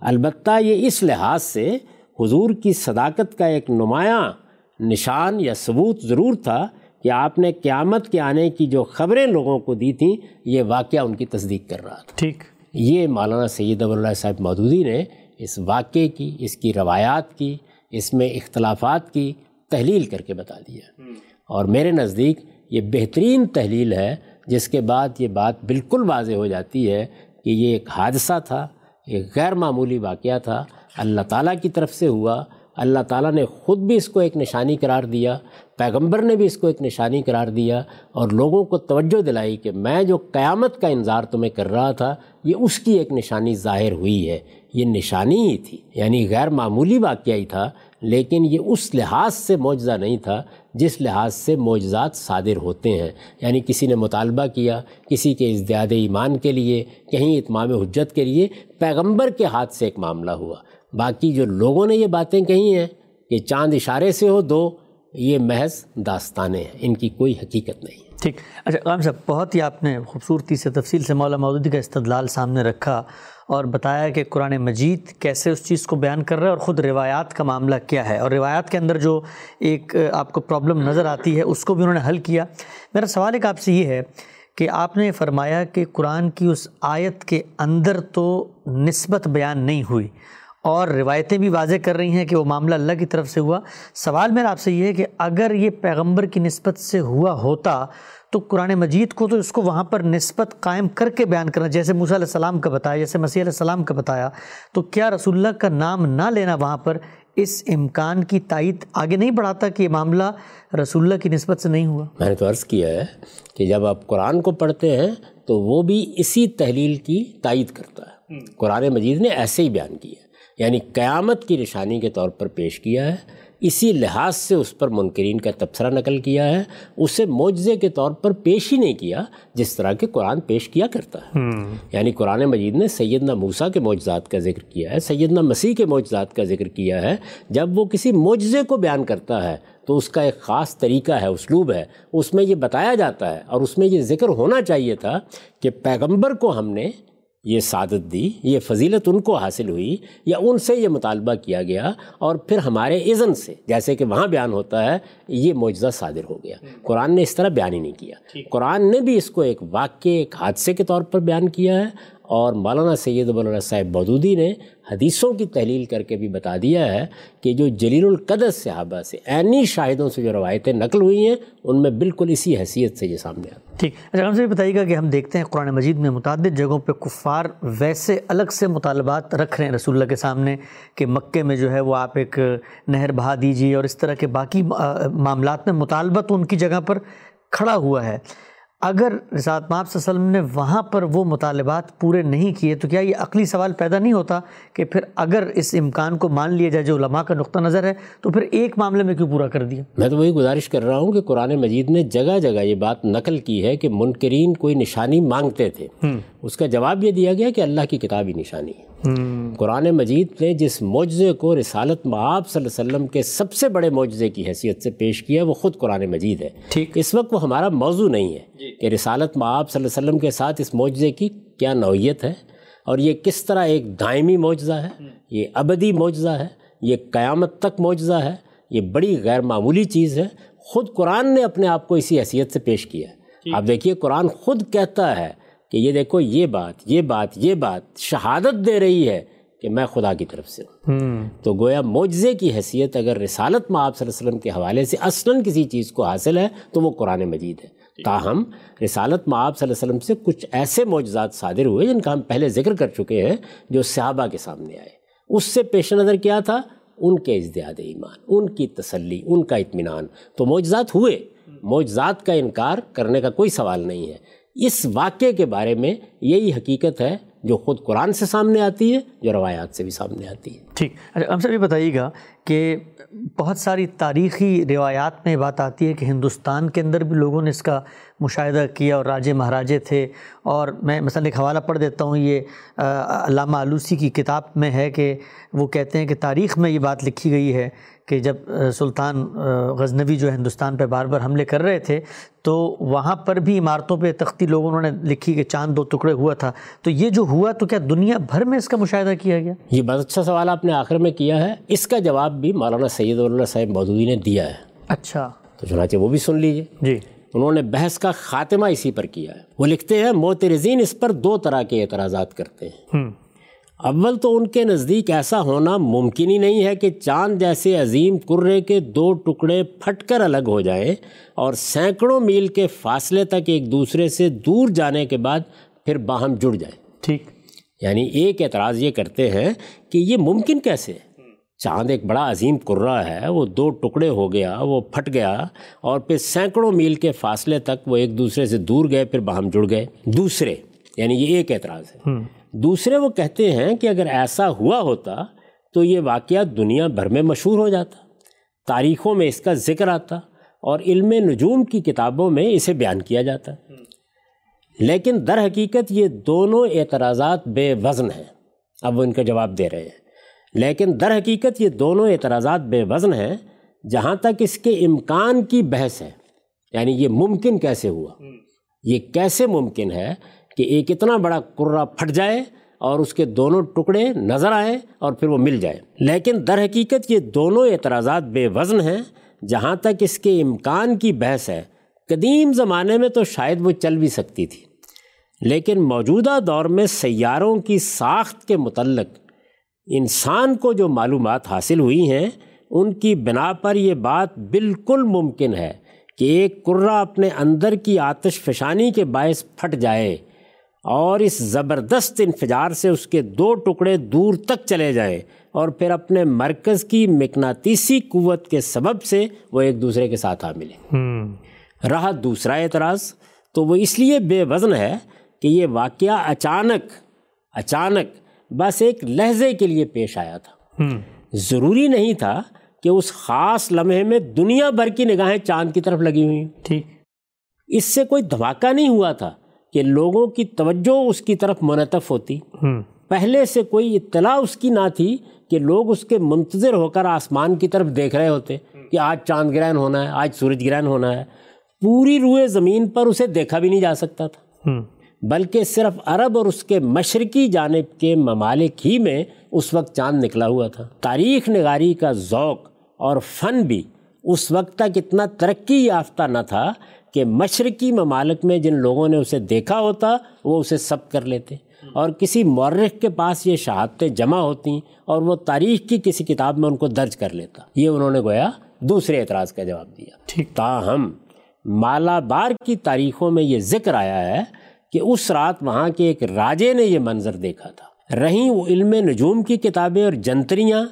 البتہ یہ اس لحاظ سے حضور کی صداقت کا ایک نمایاں نشان یا ثبوت ضرور تھا کہ آپ نے قیامت کے آنے کی جو خبریں لوگوں کو دی تھیں یہ واقعہ ان کی تصدیق کر رہا تھا۔
ٹھیک۔
یہ مولانا سید اللہ صاحب مودودی نے اس واقعے کی اس کی روایات کی اس میں اختلافات کی تحلیل کر کے بتا دیا۔ اور میرے نزدیک یہ بہترین تحلیل ہے جس کے بعد یہ بات بالکل واضح ہو جاتی ہے کہ یہ ایک حادثہ تھا ایک غیر معمولی واقعہ تھا۔ اللہ تعالیٰ کی طرف سے ہوا۔ اللہ تعالیٰ نے خود بھی اس کو ایک نشانی قرار دیا، پیغمبر نے بھی اس کو ایک نشانی قرار دیا اور لوگوں کو توجہ دلائی کہ میں جو قیامت کا انظار تمہیں کر رہا تھا، یہ اس کی ایک نشانی ظاہر ہوئی ہے۔ یہ نشانی ہی تھی یعنی غیر معمولی واقعہ ہی تھا، لیکن یہ اس لحاظ سے معجزہ نہیں تھا جس لحاظ سے معجزات صادر ہوتے ہیں۔ یعنی کسی نے مطالبہ کیا کسی کے ازدیاد ایمان کے لیے، کہیں اتمام حجت کے لیے، پیغمبر کے ہاتھ سے ایک معاملہ ہوا۔ باقی جو لوگوں نے یہ باتیں کہی ہیں کہ چاند اشارے سے ہو دو، یہ محض داستانیں ہیں، ان کی کوئی حقیقت نہیں
ٹھیک۔ اچھا غام صاحب، بہت ہی آپ نے خوبصورتی سے تفصیل سے مولا مودودی کا استدلال سامنے رکھا اور بتایا کہ قرآن مجید کیسے اس چیز کو بیان کر رہا ہے اور خود روایات کا معاملہ کیا ہے۔ اور روایات کے اندر جو ایک آپ کو پرابلم نظر آتی ہے، اس کو بھی انہوں نے حل کیا۔ میرا سوال ایک آپ سے یہ ہے کہ آپ نے فرمایا کہ قرآن کی اس آیت کے اندر تو نسبت بیان نہیں ہوئی۔ اور روایتیں بھی واضح کر رہی ہیں کہ وہ معاملہ اللہ کی طرف سے ہوا۔ سوال میرا آپ سے یہ ہے کہ اگر یہ پیغمبر کی نسبت سے ہوا ہوتا تو قرآن مجید کو تو اس کو وہاں پر نسبت قائم کر کے بیان کرنا جیسے موسیٰ علیہ السلام کا بتایا جیسے مسیح علیہ السلام کا بتایا تو کیا رسول اللہ کا نام نہ لینا وہاں پر اس امکان کی تائید آگے نہیں بڑھاتا کہ یہ معاملہ رسول اللہ کی نسبت سے نہیں ہوا؟
میں نے تو عرض کیا ہے کہ جب آپ قرآن کو پڑھتے ہیں تو وہ بھی اسی تحلیل کی تائید کرتا ہے۔ قرآن مجید نے ایسے ہی بیان کیا۔ ہے یعنی قیامت کی نشانی کے طور پر پیش کیا ہے اسی لحاظ سے اس پر منکرین کا تبصرہ نقل کیا ہے اسے معجزے کے طور پر پیش ہی نہیں کیا جس طرح کے قرآن پیش کیا کرتا ہے۔ یعنی قرآن مجید نے سیدنا موسیٰ کے معجزات کا ذکر کیا ہے سیدنا مسیح کے معجزات کا ذکر کیا ہے۔ جب وہ کسی معجزے کو بیان کرتا ہے تو اس کا ایک خاص طریقہ ہے اسلوب ہے۔ اس میں یہ بتایا جاتا ہے اور اس میں یہ ذکر ہونا چاہیے تھا کہ پیغمبر کو ہم نے یہ سعادت دی یہ فضیلت ان کو حاصل ہوئی یا ان سے یہ مطالبہ کیا گیا اور پھر ہمارے اذن سے جیسے کہ وہاں بیان ہوتا ہے یہ معجزہ صادر ہو گیا۔ قرآن نے اس طرح بیان ہی نہیں کیا۔ قرآن نے بھی اس کو ایک واقعے ایک حادثے کے طور پر بیان کیا ہے اور مولانا سید مولانا صاحب بودودی نے حدیثوں کی تحلیل کر کے بھی بتا دیا ہے کہ جو جلیل القدر صحابہ سے عینی شاہدوں سے جو روایتیں نقل ہوئی ہیں، ان میں بالکل اسی حیثیت سے یہ سامنے آتا
ٹھیک۔ اچھا ہم سے بتائیے گا کہ ہم دیکھتے ہیں قرآن مجید میں متعدد جگہوں پہ کفار ویسے الگ سے مطالبات رکھ رہے ہیں۔ رسول اللہ کے سامنے کہ مکے میں جو ہے وہ آپ ایک نہر بہا دیجیے اور اس طرح کے باقی معاملات میں مطالبہ تو ان کی جگہ پر کھڑا ہوا ہے۔ اگر رسالت ماب صلی اللہ علیہ وسلم نے وہاں پر وہ مطالبات پورے نہیں کیے تو کیا یہ عقلی سوال پیدا نہیں ہوتا کہ پھر اگر اس امکان کو مان لیا جائے جو علماء کا نقطہ نظر ہے تو پھر ایک معاملے میں کیوں پورا کر دیا؟
میں تو وہی گزارش کر رہا ہوں کہ قرآن مجید نے جگہ جگہ یہ بات نقل کی ہے کہ منکرین کوئی نشانی مانگتے تھے۔ اس کا جواب یہ دیا گیا کہ اللہ کی کتاب ہی نشانی ہے۔ قرآن مجید نے جس معجزے کو رسالت معاب صلی اللہ علیہ وسلم کے سب سے بڑے معجزے کی حیثیت سے پیش کیا وہ خود قرآن مجید ہے۔
ٹھیک۔
اس وقت وہ ہمارا موضوع نہیں ہے۔ جی۔ کہ رسالت معاب صلی اللہ علیہ وسلم کے ساتھ اس معجزے کی کیا نوعیت ہے اور یہ کس طرح ایک دائمی معجزہ ہے؟ یہ ابدی معجزہ ہے یہ قیامت تک معجزہ ہے یہ بڑی غیر معمولی چیز ہے۔ خود قرآن نے اپنے آپ کو اسی حیثیت سے پیش کیا ہے۔ آپ دیکھیے قرآن خود کہتا ہے کہ یہ دیکھو یہ بات یہ بات یہ بات شہادت دے رہی ہے کہ میں خدا کی طرف سے ہوں۔ تو گویا معجزے کی حیثیت اگر رسالت میں آپ صلی اللہ علیہ وسلم کے حوالے سے اصلاً کسی چیز کو حاصل ہے تو وہ قرآن مجید ہے۔ تاہم، رسالت میں آپ صلی اللہ علیہ وسلم سے کچھ ایسے معجزات صادر ہوئے جن کا ہم پہلے ذکر کر چکے ہیں جو صحابہ کے سامنے آئے۔ اس سے پیش نظر کیا تھا؟ ان کے ازدیاد ایمان، ان کی تسلی، ان کا اطمینان۔ تو معجزات ہوئے۔ معجزات کا انکار کرنے کا کوئی سوال نہیں ہے۔ اس واقعے کے بارے میں یہی حقیقت ہے جو خود قرآن سے سامنے آتی ہے، جو روایات سے بھی سامنے آتی ہے۔
ٹھیک۔ اچھا ہم سے بھی بتائیے گا کہ بہت ساری تاریخی روایات میں بات آتی ہے کہ ہندوستان کے اندر بھی لوگوں نے اس کا مشاہدہ کیا اور راجے مہاراجے تھے۔ اور میں مثلا ایک حوالہ پڑھ دیتا ہوں، یہ علامہ آلوسی کی کتاب میں ہے کہ وہ کہتے ہیں کہ تاریخ میں یہ بات لکھی گئی ہے کہ جب سلطان غزنوی جو ہندوستان پہ بار بار حملے کر رہے تھے تو وہاں پر بھی عمارتوں پہ تختی لوگوں نے لکھی کہ چاند دو ٹکڑے ہوا تھا۔ تو یہ جو ہوا تو کیا دنیا بھر میں اس کا مشاہدہ کیا گیا؟
یہ بہت اچھا سوال آپ نے آخر میں کیا ہے۔ اس کا جواب بھی مولانا سید اللہ صاحب مودودی نے دیا ہے۔
اچھا۔
تو چنانچہ وہ بھی سن لیجیے
جی۔
انہوں نے بحث کا خاتمہ اسی پر کیا ہے۔ وہ لکھتے ہیں موترزین اس پر دو طرح کے اعتراضات کرتے ہیں۔ اول تو ان کے نزدیک ایسا ہونا ممکن ہی نہیں ہے کہ چاند جیسے عظیم کرے کے دو ٹکڑے پھٹ کر الگ ہو جائیں اور سینکڑوں میل کے فاصلے تک ایک دوسرے سے دور جانے کے بعد پھر باہم جڑ جائیں
ٹھیک۔
یعنی ایک اعتراض یہ کرتے ہیں کہ یہ ممکن کیسے؟ چاند ایک بڑا عظیم کرہ ہے وہ دو ٹکڑے ہو گیا وہ پھٹ گیا اور پھر سینکڑوں میل کے فاصلے تک وہ ایک دوسرے سے دور گئے پھر باہم جڑ گئے۔ دوسرے یعنی یہ ایک اعتراض ہے۔ دوسرے وہ کہتے ہیں کہ اگر ایسا ہوا ہوتا تو یہ واقعہ دنیا بھر میں مشہور ہو جاتا، تاریخوں میں اس کا ذکر آتا اور علم نجوم کی کتابوں میں اسے بیان کیا جاتا۔ لیکن در حقیقت یہ دونوں اعتراضات بے وزن ہیں۔ اب وہ ان کا جواب دے رہے ہیں۔ لیکن در حقیقت یہ دونوں اعتراضات بے وزن ہیں، جہاں تک اس کے امکان کی بحث ہے۔ یعنی یہ ممکن کیسے ہوا؟ یہ کیسے ممکن ہے کہ ایک اتنا بڑا کرا پھٹ جائے اور اس کے دونوں ٹکڑے نظر آئیں اور پھر وہ مل جائے۔ لیکن در حقیقت یہ دونوں اعتراضات بے وزن ہیں۔ جہاں تک اس کے امکان کی بحث ہے، قدیم زمانے میں تو شاید وہ چل بھی سکتی تھی۔ لیکن موجودہ دور میں سیاروں کی ساخت کے متعلق انسان کو جو معلومات حاصل ہوئی ہیں، ان کی بنا پر یہ بات بالکل ممکن ہے کہ ایک کرہ اپنے اندر کی آتش فشانی کے باعث پھٹ جائے۔ اور اس زبردست انفجار سے اس کے دو ٹکڑے دور تک چلے جائیں اور پھر اپنے مرکز کی مقناطیسی قوت کے سبب سے وہ ایک دوسرے کے ساتھ آ ملے۔ رہا دوسرا اعتراض تو وہ اس لیے بے وزن ہے کہ یہ واقعہ اچانک اچانک بس ایک لہجے کے لیے پیش آیا تھا۔ ضروری نہیں تھا کہ اس خاص لمحے میں دنیا بھر کی نگاہیں چاند کی طرف لگی ہوئی
ٹھیک۔
اس سے کوئی دھماکہ نہیں ہوا تھا۔ کہ لوگوں کی توجہ اس کی طرف منطف ہوتی۔ پہلے سے کوئی اطلاع اس کی نہ تھی کہ لوگ اس کے منتظر ہو کر آسمان کی طرف دیکھ رہے ہوتے کہ آج چاند گرہن ہونا ہے آج سورج گرہن ہونا ہے۔ پوری روئے زمین پر اسے دیکھا بھی نہیں جا سکتا تھا۔ بلکہ صرف عرب اور اس کے مشرقی جانب کے ممالک ہی میں اس وقت چاند نکلا ہوا تھا۔ تاریخ نگاری کا ذوق اور فن بھی اس وقت تک اتنا ترقی یافتہ نہ تھا کہ مشرقی ممالک میں جن لوگوں نے اسے دیکھا ہوتا وہ اسے سب کر لیتے۔ اور کسی مورخ کے پاس یہ شہادتیں جمع ہوتی اور وہ تاریخ کی کسی کتاب میں ان کو درج کر لیتا۔ یہ انہوں نے گویا دوسرے اعتراض کا جواب دیا۔
ٹھیک۔
تاہم مالابار کی تاریخوں میں یہ ذکر آیا ہے کہ اس رات وہاں کے ایک راجے نے یہ منظر دیکھا تھا۔ رہیں وہ علم نجوم کی کتابیں اور جنتریاں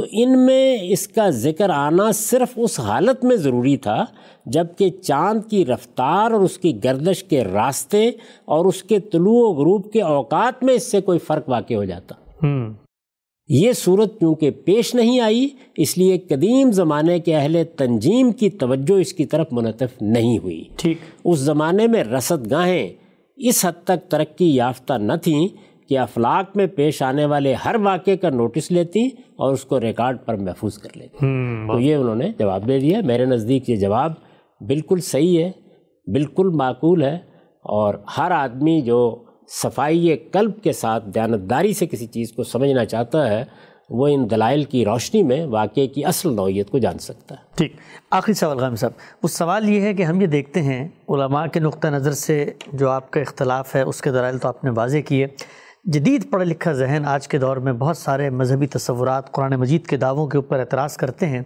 تو ان میں اس کا ذکر آنا صرف اس حالت میں ضروری تھا جبکہ چاند کی رفتار اور اس کی گردش کے راستے اور اس کے طلوع و غروب کے اوقات میں اس سے کوئی فرق واقع ہو جاتا۔ یہ صورت کیونکہ پیش نہیں آئی اس لیے قدیم زمانے کے اہل تنجیم کی توجہ اس کی طرف منطف نہیں ہوئی۔
ٹھیک۔
اس زمانے میں رسد گاہیں اس حد تک ترقی یافتہ نہ تھیں۔ کہ افلاق میں پیش آنے والے ہر واقعے کا نوٹس لیتی اور اس کو ریکارڈ پر محفوظ کر لیتی۔ تو یہ انہوں نے جواب دے دیا۔ میرے نزدیک یہ جواب بالکل صحیح ہے بالکل معقول ہے اور ہر آدمی جو صفائی قلب کے ساتھ دیانتداری سے کسی چیز کو سمجھنا چاہتا ہے وہ ان دلائل کی روشنی میں واقعے کی اصل نوعیت کو جان سکتا ہے۔
ٹھیک۔ آخری سوال غام صاحب وہ سوال یہ ہے کہ ہم یہ دیکھتے ہیں علماء کے نقطہ نظر سے جو آپ کا اختلاف ہے اس کے دلائل تو آپ نے واضح کیے۔ جدید پڑھا لکھا ذہن آج کے دور میں بہت سارے مذہبی تصورات قرآن مجید کے دعووں کے اوپر اعتراض کرتے ہیں۔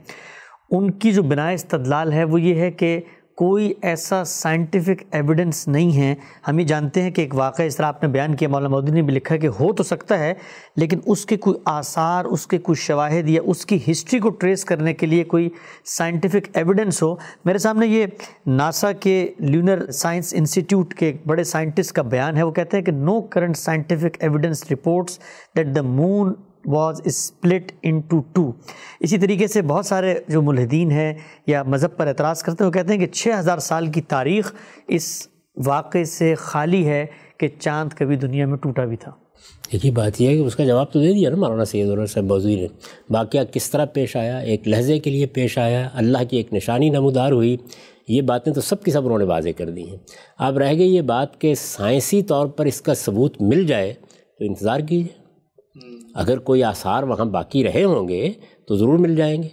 ان کی جو بنا استدلال ہے وہ یہ ہے کہ کوئی ایسا سائنٹیفک ایویڈنس نہیں ہے۔ ہم یہ جانتے ہیں کہ ایک واقعہ اس طرح آپ نے بیان کیا، مولانا مودی نے بھی لکھا کہ ہو تو سکتا ہے، لیکن اس کے کوئی آثار، اس کے کوئی شواہد یا اس کی ہسٹری کو ٹریس کرنے کے لیے کوئی سائنٹیفک ایویڈنس ہو۔ میرے سامنے یہ ناسا کے لیونر سائنس انسٹیٹیوٹ کے بڑے سائنٹسٹ کا بیان ہے۔ وہ کہتے ہیں کہ no current scientific evidence reports that the moon was split in two two اسی طریقے سے بہت سارے جو ملحدین ہیں یا مذہب پر اعتراض کرتے ہیں وہ کہتے ہیں کہ چھ ہزار سال کی تاریخ اس واقعے سے خالی ہے کہ چاند کبھی دنیا میں ٹوٹا بھی تھا۔
ایک ہی بات یہ ہے کہ اس کا جواب تو دے دیا نا مولانا سید الر صاحب بوزیر نے۔ واقعہ کس طرح پیش آیا، ایک لہجے کے لیے پیش آیا، اللہ کی ایک نشانی نمودار ہوئی، یہ باتیں تو سب کی سب انہوں نے واضح کر دی ہیں۔ اب رہ گئی یہ بات کہ سائنسی طور پر اس کا ثبوت مل جائے تو انتظار کیجیے اگر کوئی آثار وہاں باقی رہے ہوں گے تو ضرور مل جائیں گے۔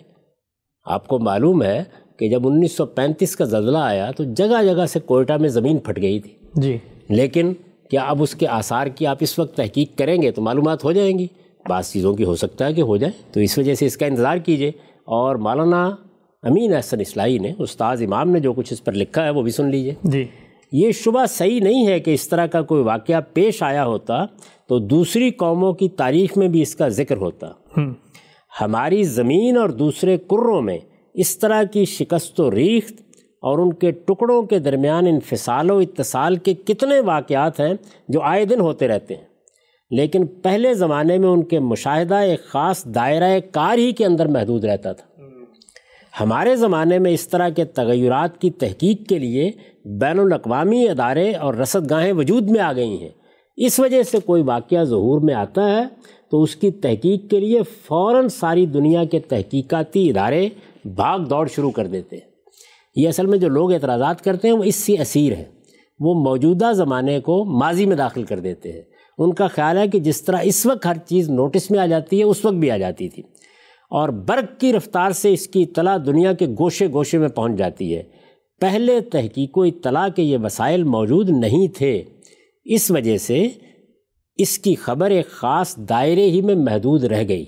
آپ کو معلوم ہے کہ جب انیس سو پینتیس کا زلزلہ آیا تو جگہ جگہ سے کوئٹہ میں زمین پھٹ گئی تھی۔
جی۔
لیکن کیا اب اس کے آثار کی آپ اس وقت تحقیق کریں گے تو معلومات ہو جائیں گی۔ بعض چیزوں کی ہو سکتا ہے کہ ہو جائے تو اس وجہ سے اس کا انتظار کیجیے اور مولانا امین احسن اصلاحی نے استاذ امام نے جو کچھ اس پر لکھا ہے وہ بھی سن لیجیے
جی۔
یہ شبہ صحیح نہیں ہے کہ اس طرح کا کوئی واقعہ پیش آیا ہوتا تو دوسری قوموں کی تاریخ میں بھی اس کا ذکر ہوتا۔ ہماری زمین اور دوسرے کروں میں اس طرح کی شکست و ریخت اور ان کے ٹکڑوں کے درمیان انفصال و اتصال کے کتنے واقعات ہیں جو آئے دن ہوتے رہتے ہیں۔ لیکن پہلے زمانے میں ان کے مشاہدہ ایک خاص دائرہ کار ہی کے اندر محدود رہتا تھا۔ ہمارے زمانے میں اس طرح کے تغیرات کی تحقیق کے لیے بین الاقوامی ادارے اور رسد گاہیں وجود میں آ گئی ہیں۔ اس وجہ سے کوئی واقعہ ظہور میں آتا ہے تو اس کی تحقیق کے لیے فوراً ساری دنیا کے تحقیقاتی ادارے بھاگ دوڑ شروع کر دیتے ہیں۔ یہ اصل میں جو لوگ اعتراضات کرتے ہیں وہ اس سے اسیر ہیں۔ وہ موجودہ زمانے کو ماضی میں داخل کر دیتے ہیں۔ ان کا خیال ہے کہ جس طرح اس وقت ہر چیز نوٹس میں آ جاتی ہے، اس وقت بھی آ جاتی تھی۔ اور برق کی رفتار سے اس کی اطلاع دنیا کے گوشے گوشے میں پہنچ جاتی ہے۔ پہلے تحقیق و اطلاع کے یہ وسائل موجود نہیں تھے۔ اس وجہ سے اس کی خبر ایک خاص دائرے ہی میں محدود رہ گئی۔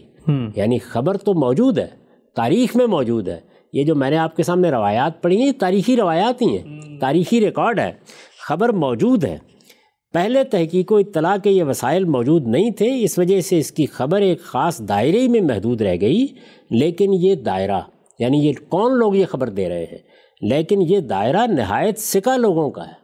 یعنی خبر تو موجود ہے تاریخ میں موجود ہے۔ یہ جو میں نے آپ کے سامنے روایات پڑھی ہیں یہ تاریخی روایات ہی ہیں۔ تاریخی ریکارڈ ہے۔ خبر موجود ہے۔ پہلے تحقیق و اطلاع کے یہ وسائل موجود نہیں تھے اس وجہ سے اس کی خبر ایک خاص دائرے میں محدود رہ گئی۔ لیکن یہ دائرہ یعنی یہ کون لوگ یہ خبر دے رہے ہیں؟ لیکن یہ دائرہ نہایت سکا لوگوں کا ہے۔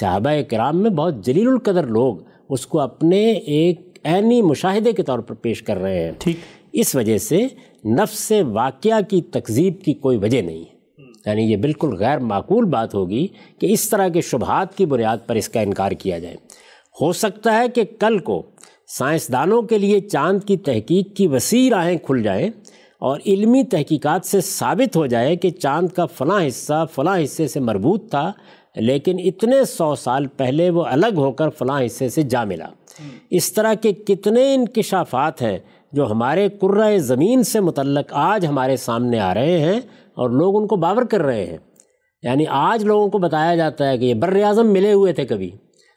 صحابہ کرام میں بہت جلیل القدر لوگ اس کو اپنے ایک عینی مشاہدے کے طور پر پیش کر رہے ہیں۔
ٹھیک۔
اس وجہ سے نفس واقعہ کی تکذیب کی کوئی وجہ نہیں ہے۔ یعنی یہ بالکل غیر معقول بات ہوگی کہ اس طرح کے شبہات کی بنیاد پر اس کا انکار کیا جائے۔ ہو سکتا ہے کہ کل کو سائنسدانوں کے لیے چاند کی تحقیق کی وسیع راہیں کھل جائیں اور علمی تحقیقات سے ثابت ہو جائے کہ چاند کا فلاں حصہ فلاں حصے سے مربوط تھا، لیکن اتنے سو سال پہلے وہ الگ ہو کر فلاں حصے سے جا ملا۔ اس طرح کے کتنے انکشافات ہیں جو ہمارے قرۂۂ زمین سے متعلق آج ہمارے سامنے آ رہے ہیں اور لوگ ان کو باور کر رہے ہیں۔ یعنی آج لوگوں کو بتایا جاتا ہے کہ یہ بر اعظم ملے ہوئے تھے کبھی۔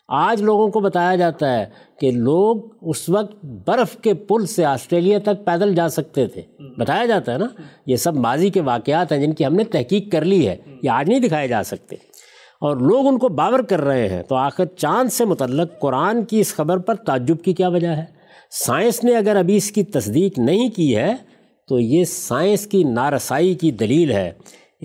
آج لوگوں کو بتایا جاتا ہے کہ لوگ اس وقت برف کے پل سے آسٹریلیا تک پیدل جا سکتے تھے۔ بتایا جاتا ہے نا، یہ سب ماضی کے واقعات ہیں جن کی ہم نے تحقیق کر لی ہے، یہ آج نہیں دکھائے جا سکتے۔ اور لوگ ان کو باور کر رہے ہیں۔ تو آخر چاند سے متعلق قرآن کی اس خبر پر تعجب کی کیا وجہ ہے؟ سائنس نے اگر ابھی اس کی تصدیق نہیں کی ہے، تو یہ سائنس کی نارسائی کی دلیل ہے۔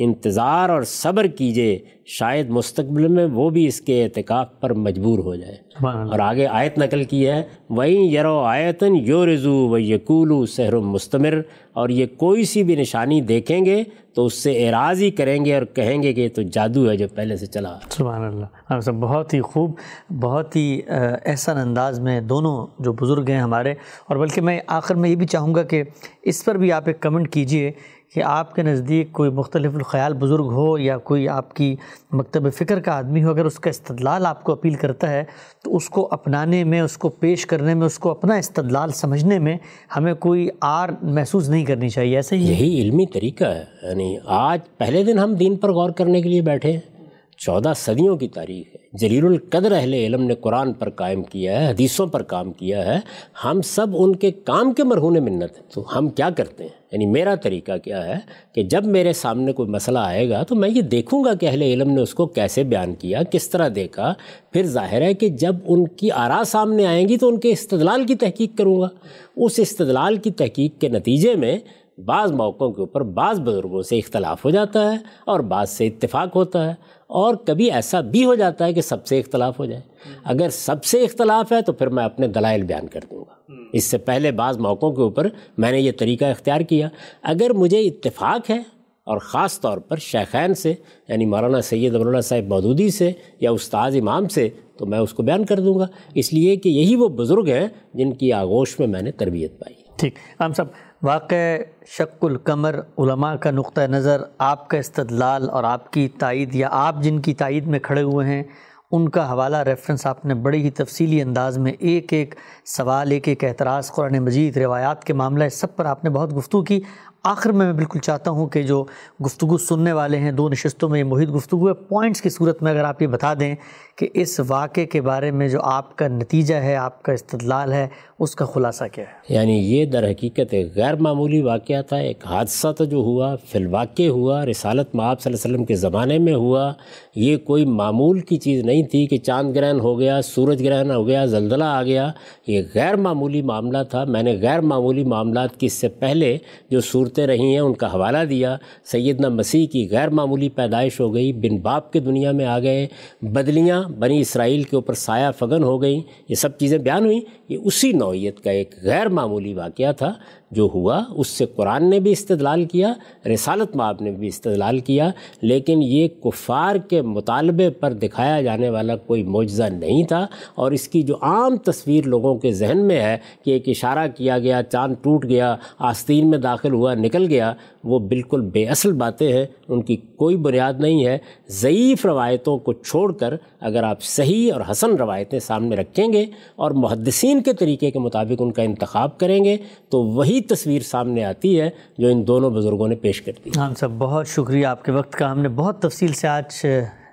انتظار اور صبر کیجیے شاید مستقبل میں وہ بھی اس کے اعتکاف پر مجبور ہو جائے۔ اور آگے آیت نقل کی ہے وہیں یرو آیتن یو رضو و یقولو سحر و مستمر۔ اور یہ کوئی سی بھی نشانی دیکھیں گے تو اس سے اعراضی کریں گے اور کہیں گے کہ یہ تو جادو ہے جو پہلے سے چلا۔
سبحان اللہ۔ ہم سب بہت ہی خوب بہت ہی احسن انداز میں دونوں جو بزرگ ہیں ہمارے۔ اور بلکہ میں آخر میں یہ بھی چاہوں گا کہ اس پر بھی آپ ایک کمنٹ کیجیے کہ آپ کے نزدیک کوئی مختلف الخیال بزرگ ہو یا کوئی آپ کی مکتب فکر کا آدمی ہو، اگر اس کا استدلال آپ کو اپیل کرتا ہے، تو اس کو اپنانے میں، اس کو پیش کرنے میں، اس کو اپنا استدلال سمجھنے میں ہمیں کوئی آر محسوس نہیں کرنی چاہیے ایسے ہی
یہی علمی طریقہ ہے یعنی آج پہلے دن ہم دین پر غور کرنے کے لیے بیٹھے ہیں۔ چودہ صدیوں کی تاریخ ہے۔ جلیل القدر اہل علم نے قرآن پر قائم کیا ہے، حدیثوں پر کام کیا ہے۔ ہم سب ان کے کام کے مرہون منت ہیں۔ تو ہم کیا کرتے ہیں؟ یعنی میرا طریقہ کیا ہے کہ جب میرے سامنے کوئی مسئلہ آئے گا تو میں یہ دیکھوں گا کہ اہل علم نے اس کو کیسے بیان کیا، کس طرح دیکھا۔ پھر ظاہر ہے کہ جب ان کی آرا سامنے آئیں گی تو ان کے استدلال کی تحقیق کروں گا۔ اس استدلال کی تحقیق کے نتیجے میں بعض موقعوں کے اوپر بعض بزرگوں سے اختلاف ہو جاتا ہے اور بعض سے اتفاق ہوتا ہے۔ اور کبھی ایسا بھی ہو جاتا ہے کہ سب سے اختلاف ہو جائے۔ اگر سب سے اختلاف ہے تو پھر میں اپنے دلائل بیان کر دوں گا۔ اس سے پہلے بعض موقعوں کے اوپر میں نے یہ طریقہ اختیار کیا۔ اگر مجھے اتفاق ہے اور خاص طور پر شیخین سے یعنی مولانا سید ابراللہ صاحب مودودی سے یا استاذ امام سے، تو میں اس کو بیان کر دوں گا۔ اس لیے کہ یہی وہ بزرگ ہیں جن کی آغوش میں میں نے تربیت پائی۔
ٹھیک۔ ہم سب واقع شک القمر علماء کا نقطہ نظر آپ کا استدلال اور آپ کی تائید یا آپ جن کی تائید میں کھڑے ہوئے ہیں، ان کا حوالہ ریفرنس آپ نے بڑی ہی تفصیلی انداز میں ایک ایک سوال، ایک ایک اعتراض قرآن مجید روایات کے معاملہ سب پر آپ نے بہت گفتگو کی۔ آخر میں میں بالکل چاہتا ہوں کہ جو گفتگو سننے والے ہیں، دو نشستوں میں یہ محیط گفتگو ہے پوائنٹس کی صورت میں اگر آپ یہ بتا دیں کہ اس واقعے کے بارے میں جو آپ کا نتیجہ ہے، آپ کا استدلال ہے، اس کا خلاصہ کیا ہے؟
یعنی یہ در حقیقت ایک غیر معمولی واقعہ تھا، ایک حادثہ تو جو ہوا، فی الواقع ہوا، رسالت معاب صلی اللہ علیہ وسلم کے زمانے میں ہوا۔ یہ کوئی معمول کی چیز نہیں تھی کہ چاند گرہن ہو گیا، سورج گرہن ہو گیا، زلزلہ آ گیا۔ یہ غیر معمولی معاملہ تھا۔ میں نے غیر معمولی معاملات کی اس سے پہلے جو صورتیں رہی ہیں، ان کا حوالہ دیا، سیدنا مسیح کی غیر معمولی پیدائش ہو گئی، بن باپ کے دنیا میں آ گئے، بدلیاں بنی اسرائیل کے اوپر سایہ فگن ہو گئیں یہ سب چیزیں بیان ہوئیں یہ اسی نوعیت کا ایک غیر معمولی واقعہ تھا جو ہوا، اس سے قرآن نے بھی استدلال کیا، رسالت ماب نے بھی استدلال کیا، لیکن یہ کفار کے مطالبے پر دکھایا جانے والا کوئی معجزہ نہیں تھا۔ اور اس کی جو عام تصویر لوگوں کے ذہن میں ہے کہ ایک اشارہ کیا گیا، چاند ٹوٹ گیا، آستین میں داخل ہوا، نکل گیا، وہ بالکل بے اصل باتیں ہیں، ان کی کوئی بنیاد نہیں ہے۔ ضعیف روایتوں کو چھوڑ کر اگر آپ صحیح اور حسن روایتیں سامنے رکھیں گے اور محدثین کے طریقے کے مطابق ان کا انتخاب کریں گے تو وہی تصویر سامنے آتی ہے جو ان دونوں بزرگوں نے پیش کر دی۔
ہاں سب بہت شکریہ آپ کے وقت کا۔ ہم نے بہت تفصیل سے آج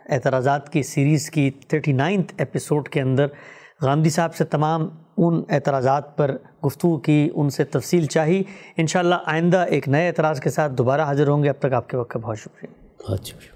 اعتراضات کی۔ سیریز کی تھرٹی نائنتھ ایپیسوڈ کے اندر غامدی صاحب سے تمام ان اعتراضات پر گفتگو کی ان سے تفصیل چاہی۔ انشاءاللہ آئندہ ایک نئے اعتراض کے ساتھ دوبارہ حاضر ہوں گے۔ اب تک آپ کے وقت کا بہت شکریہ۔
بہت شکریہ۔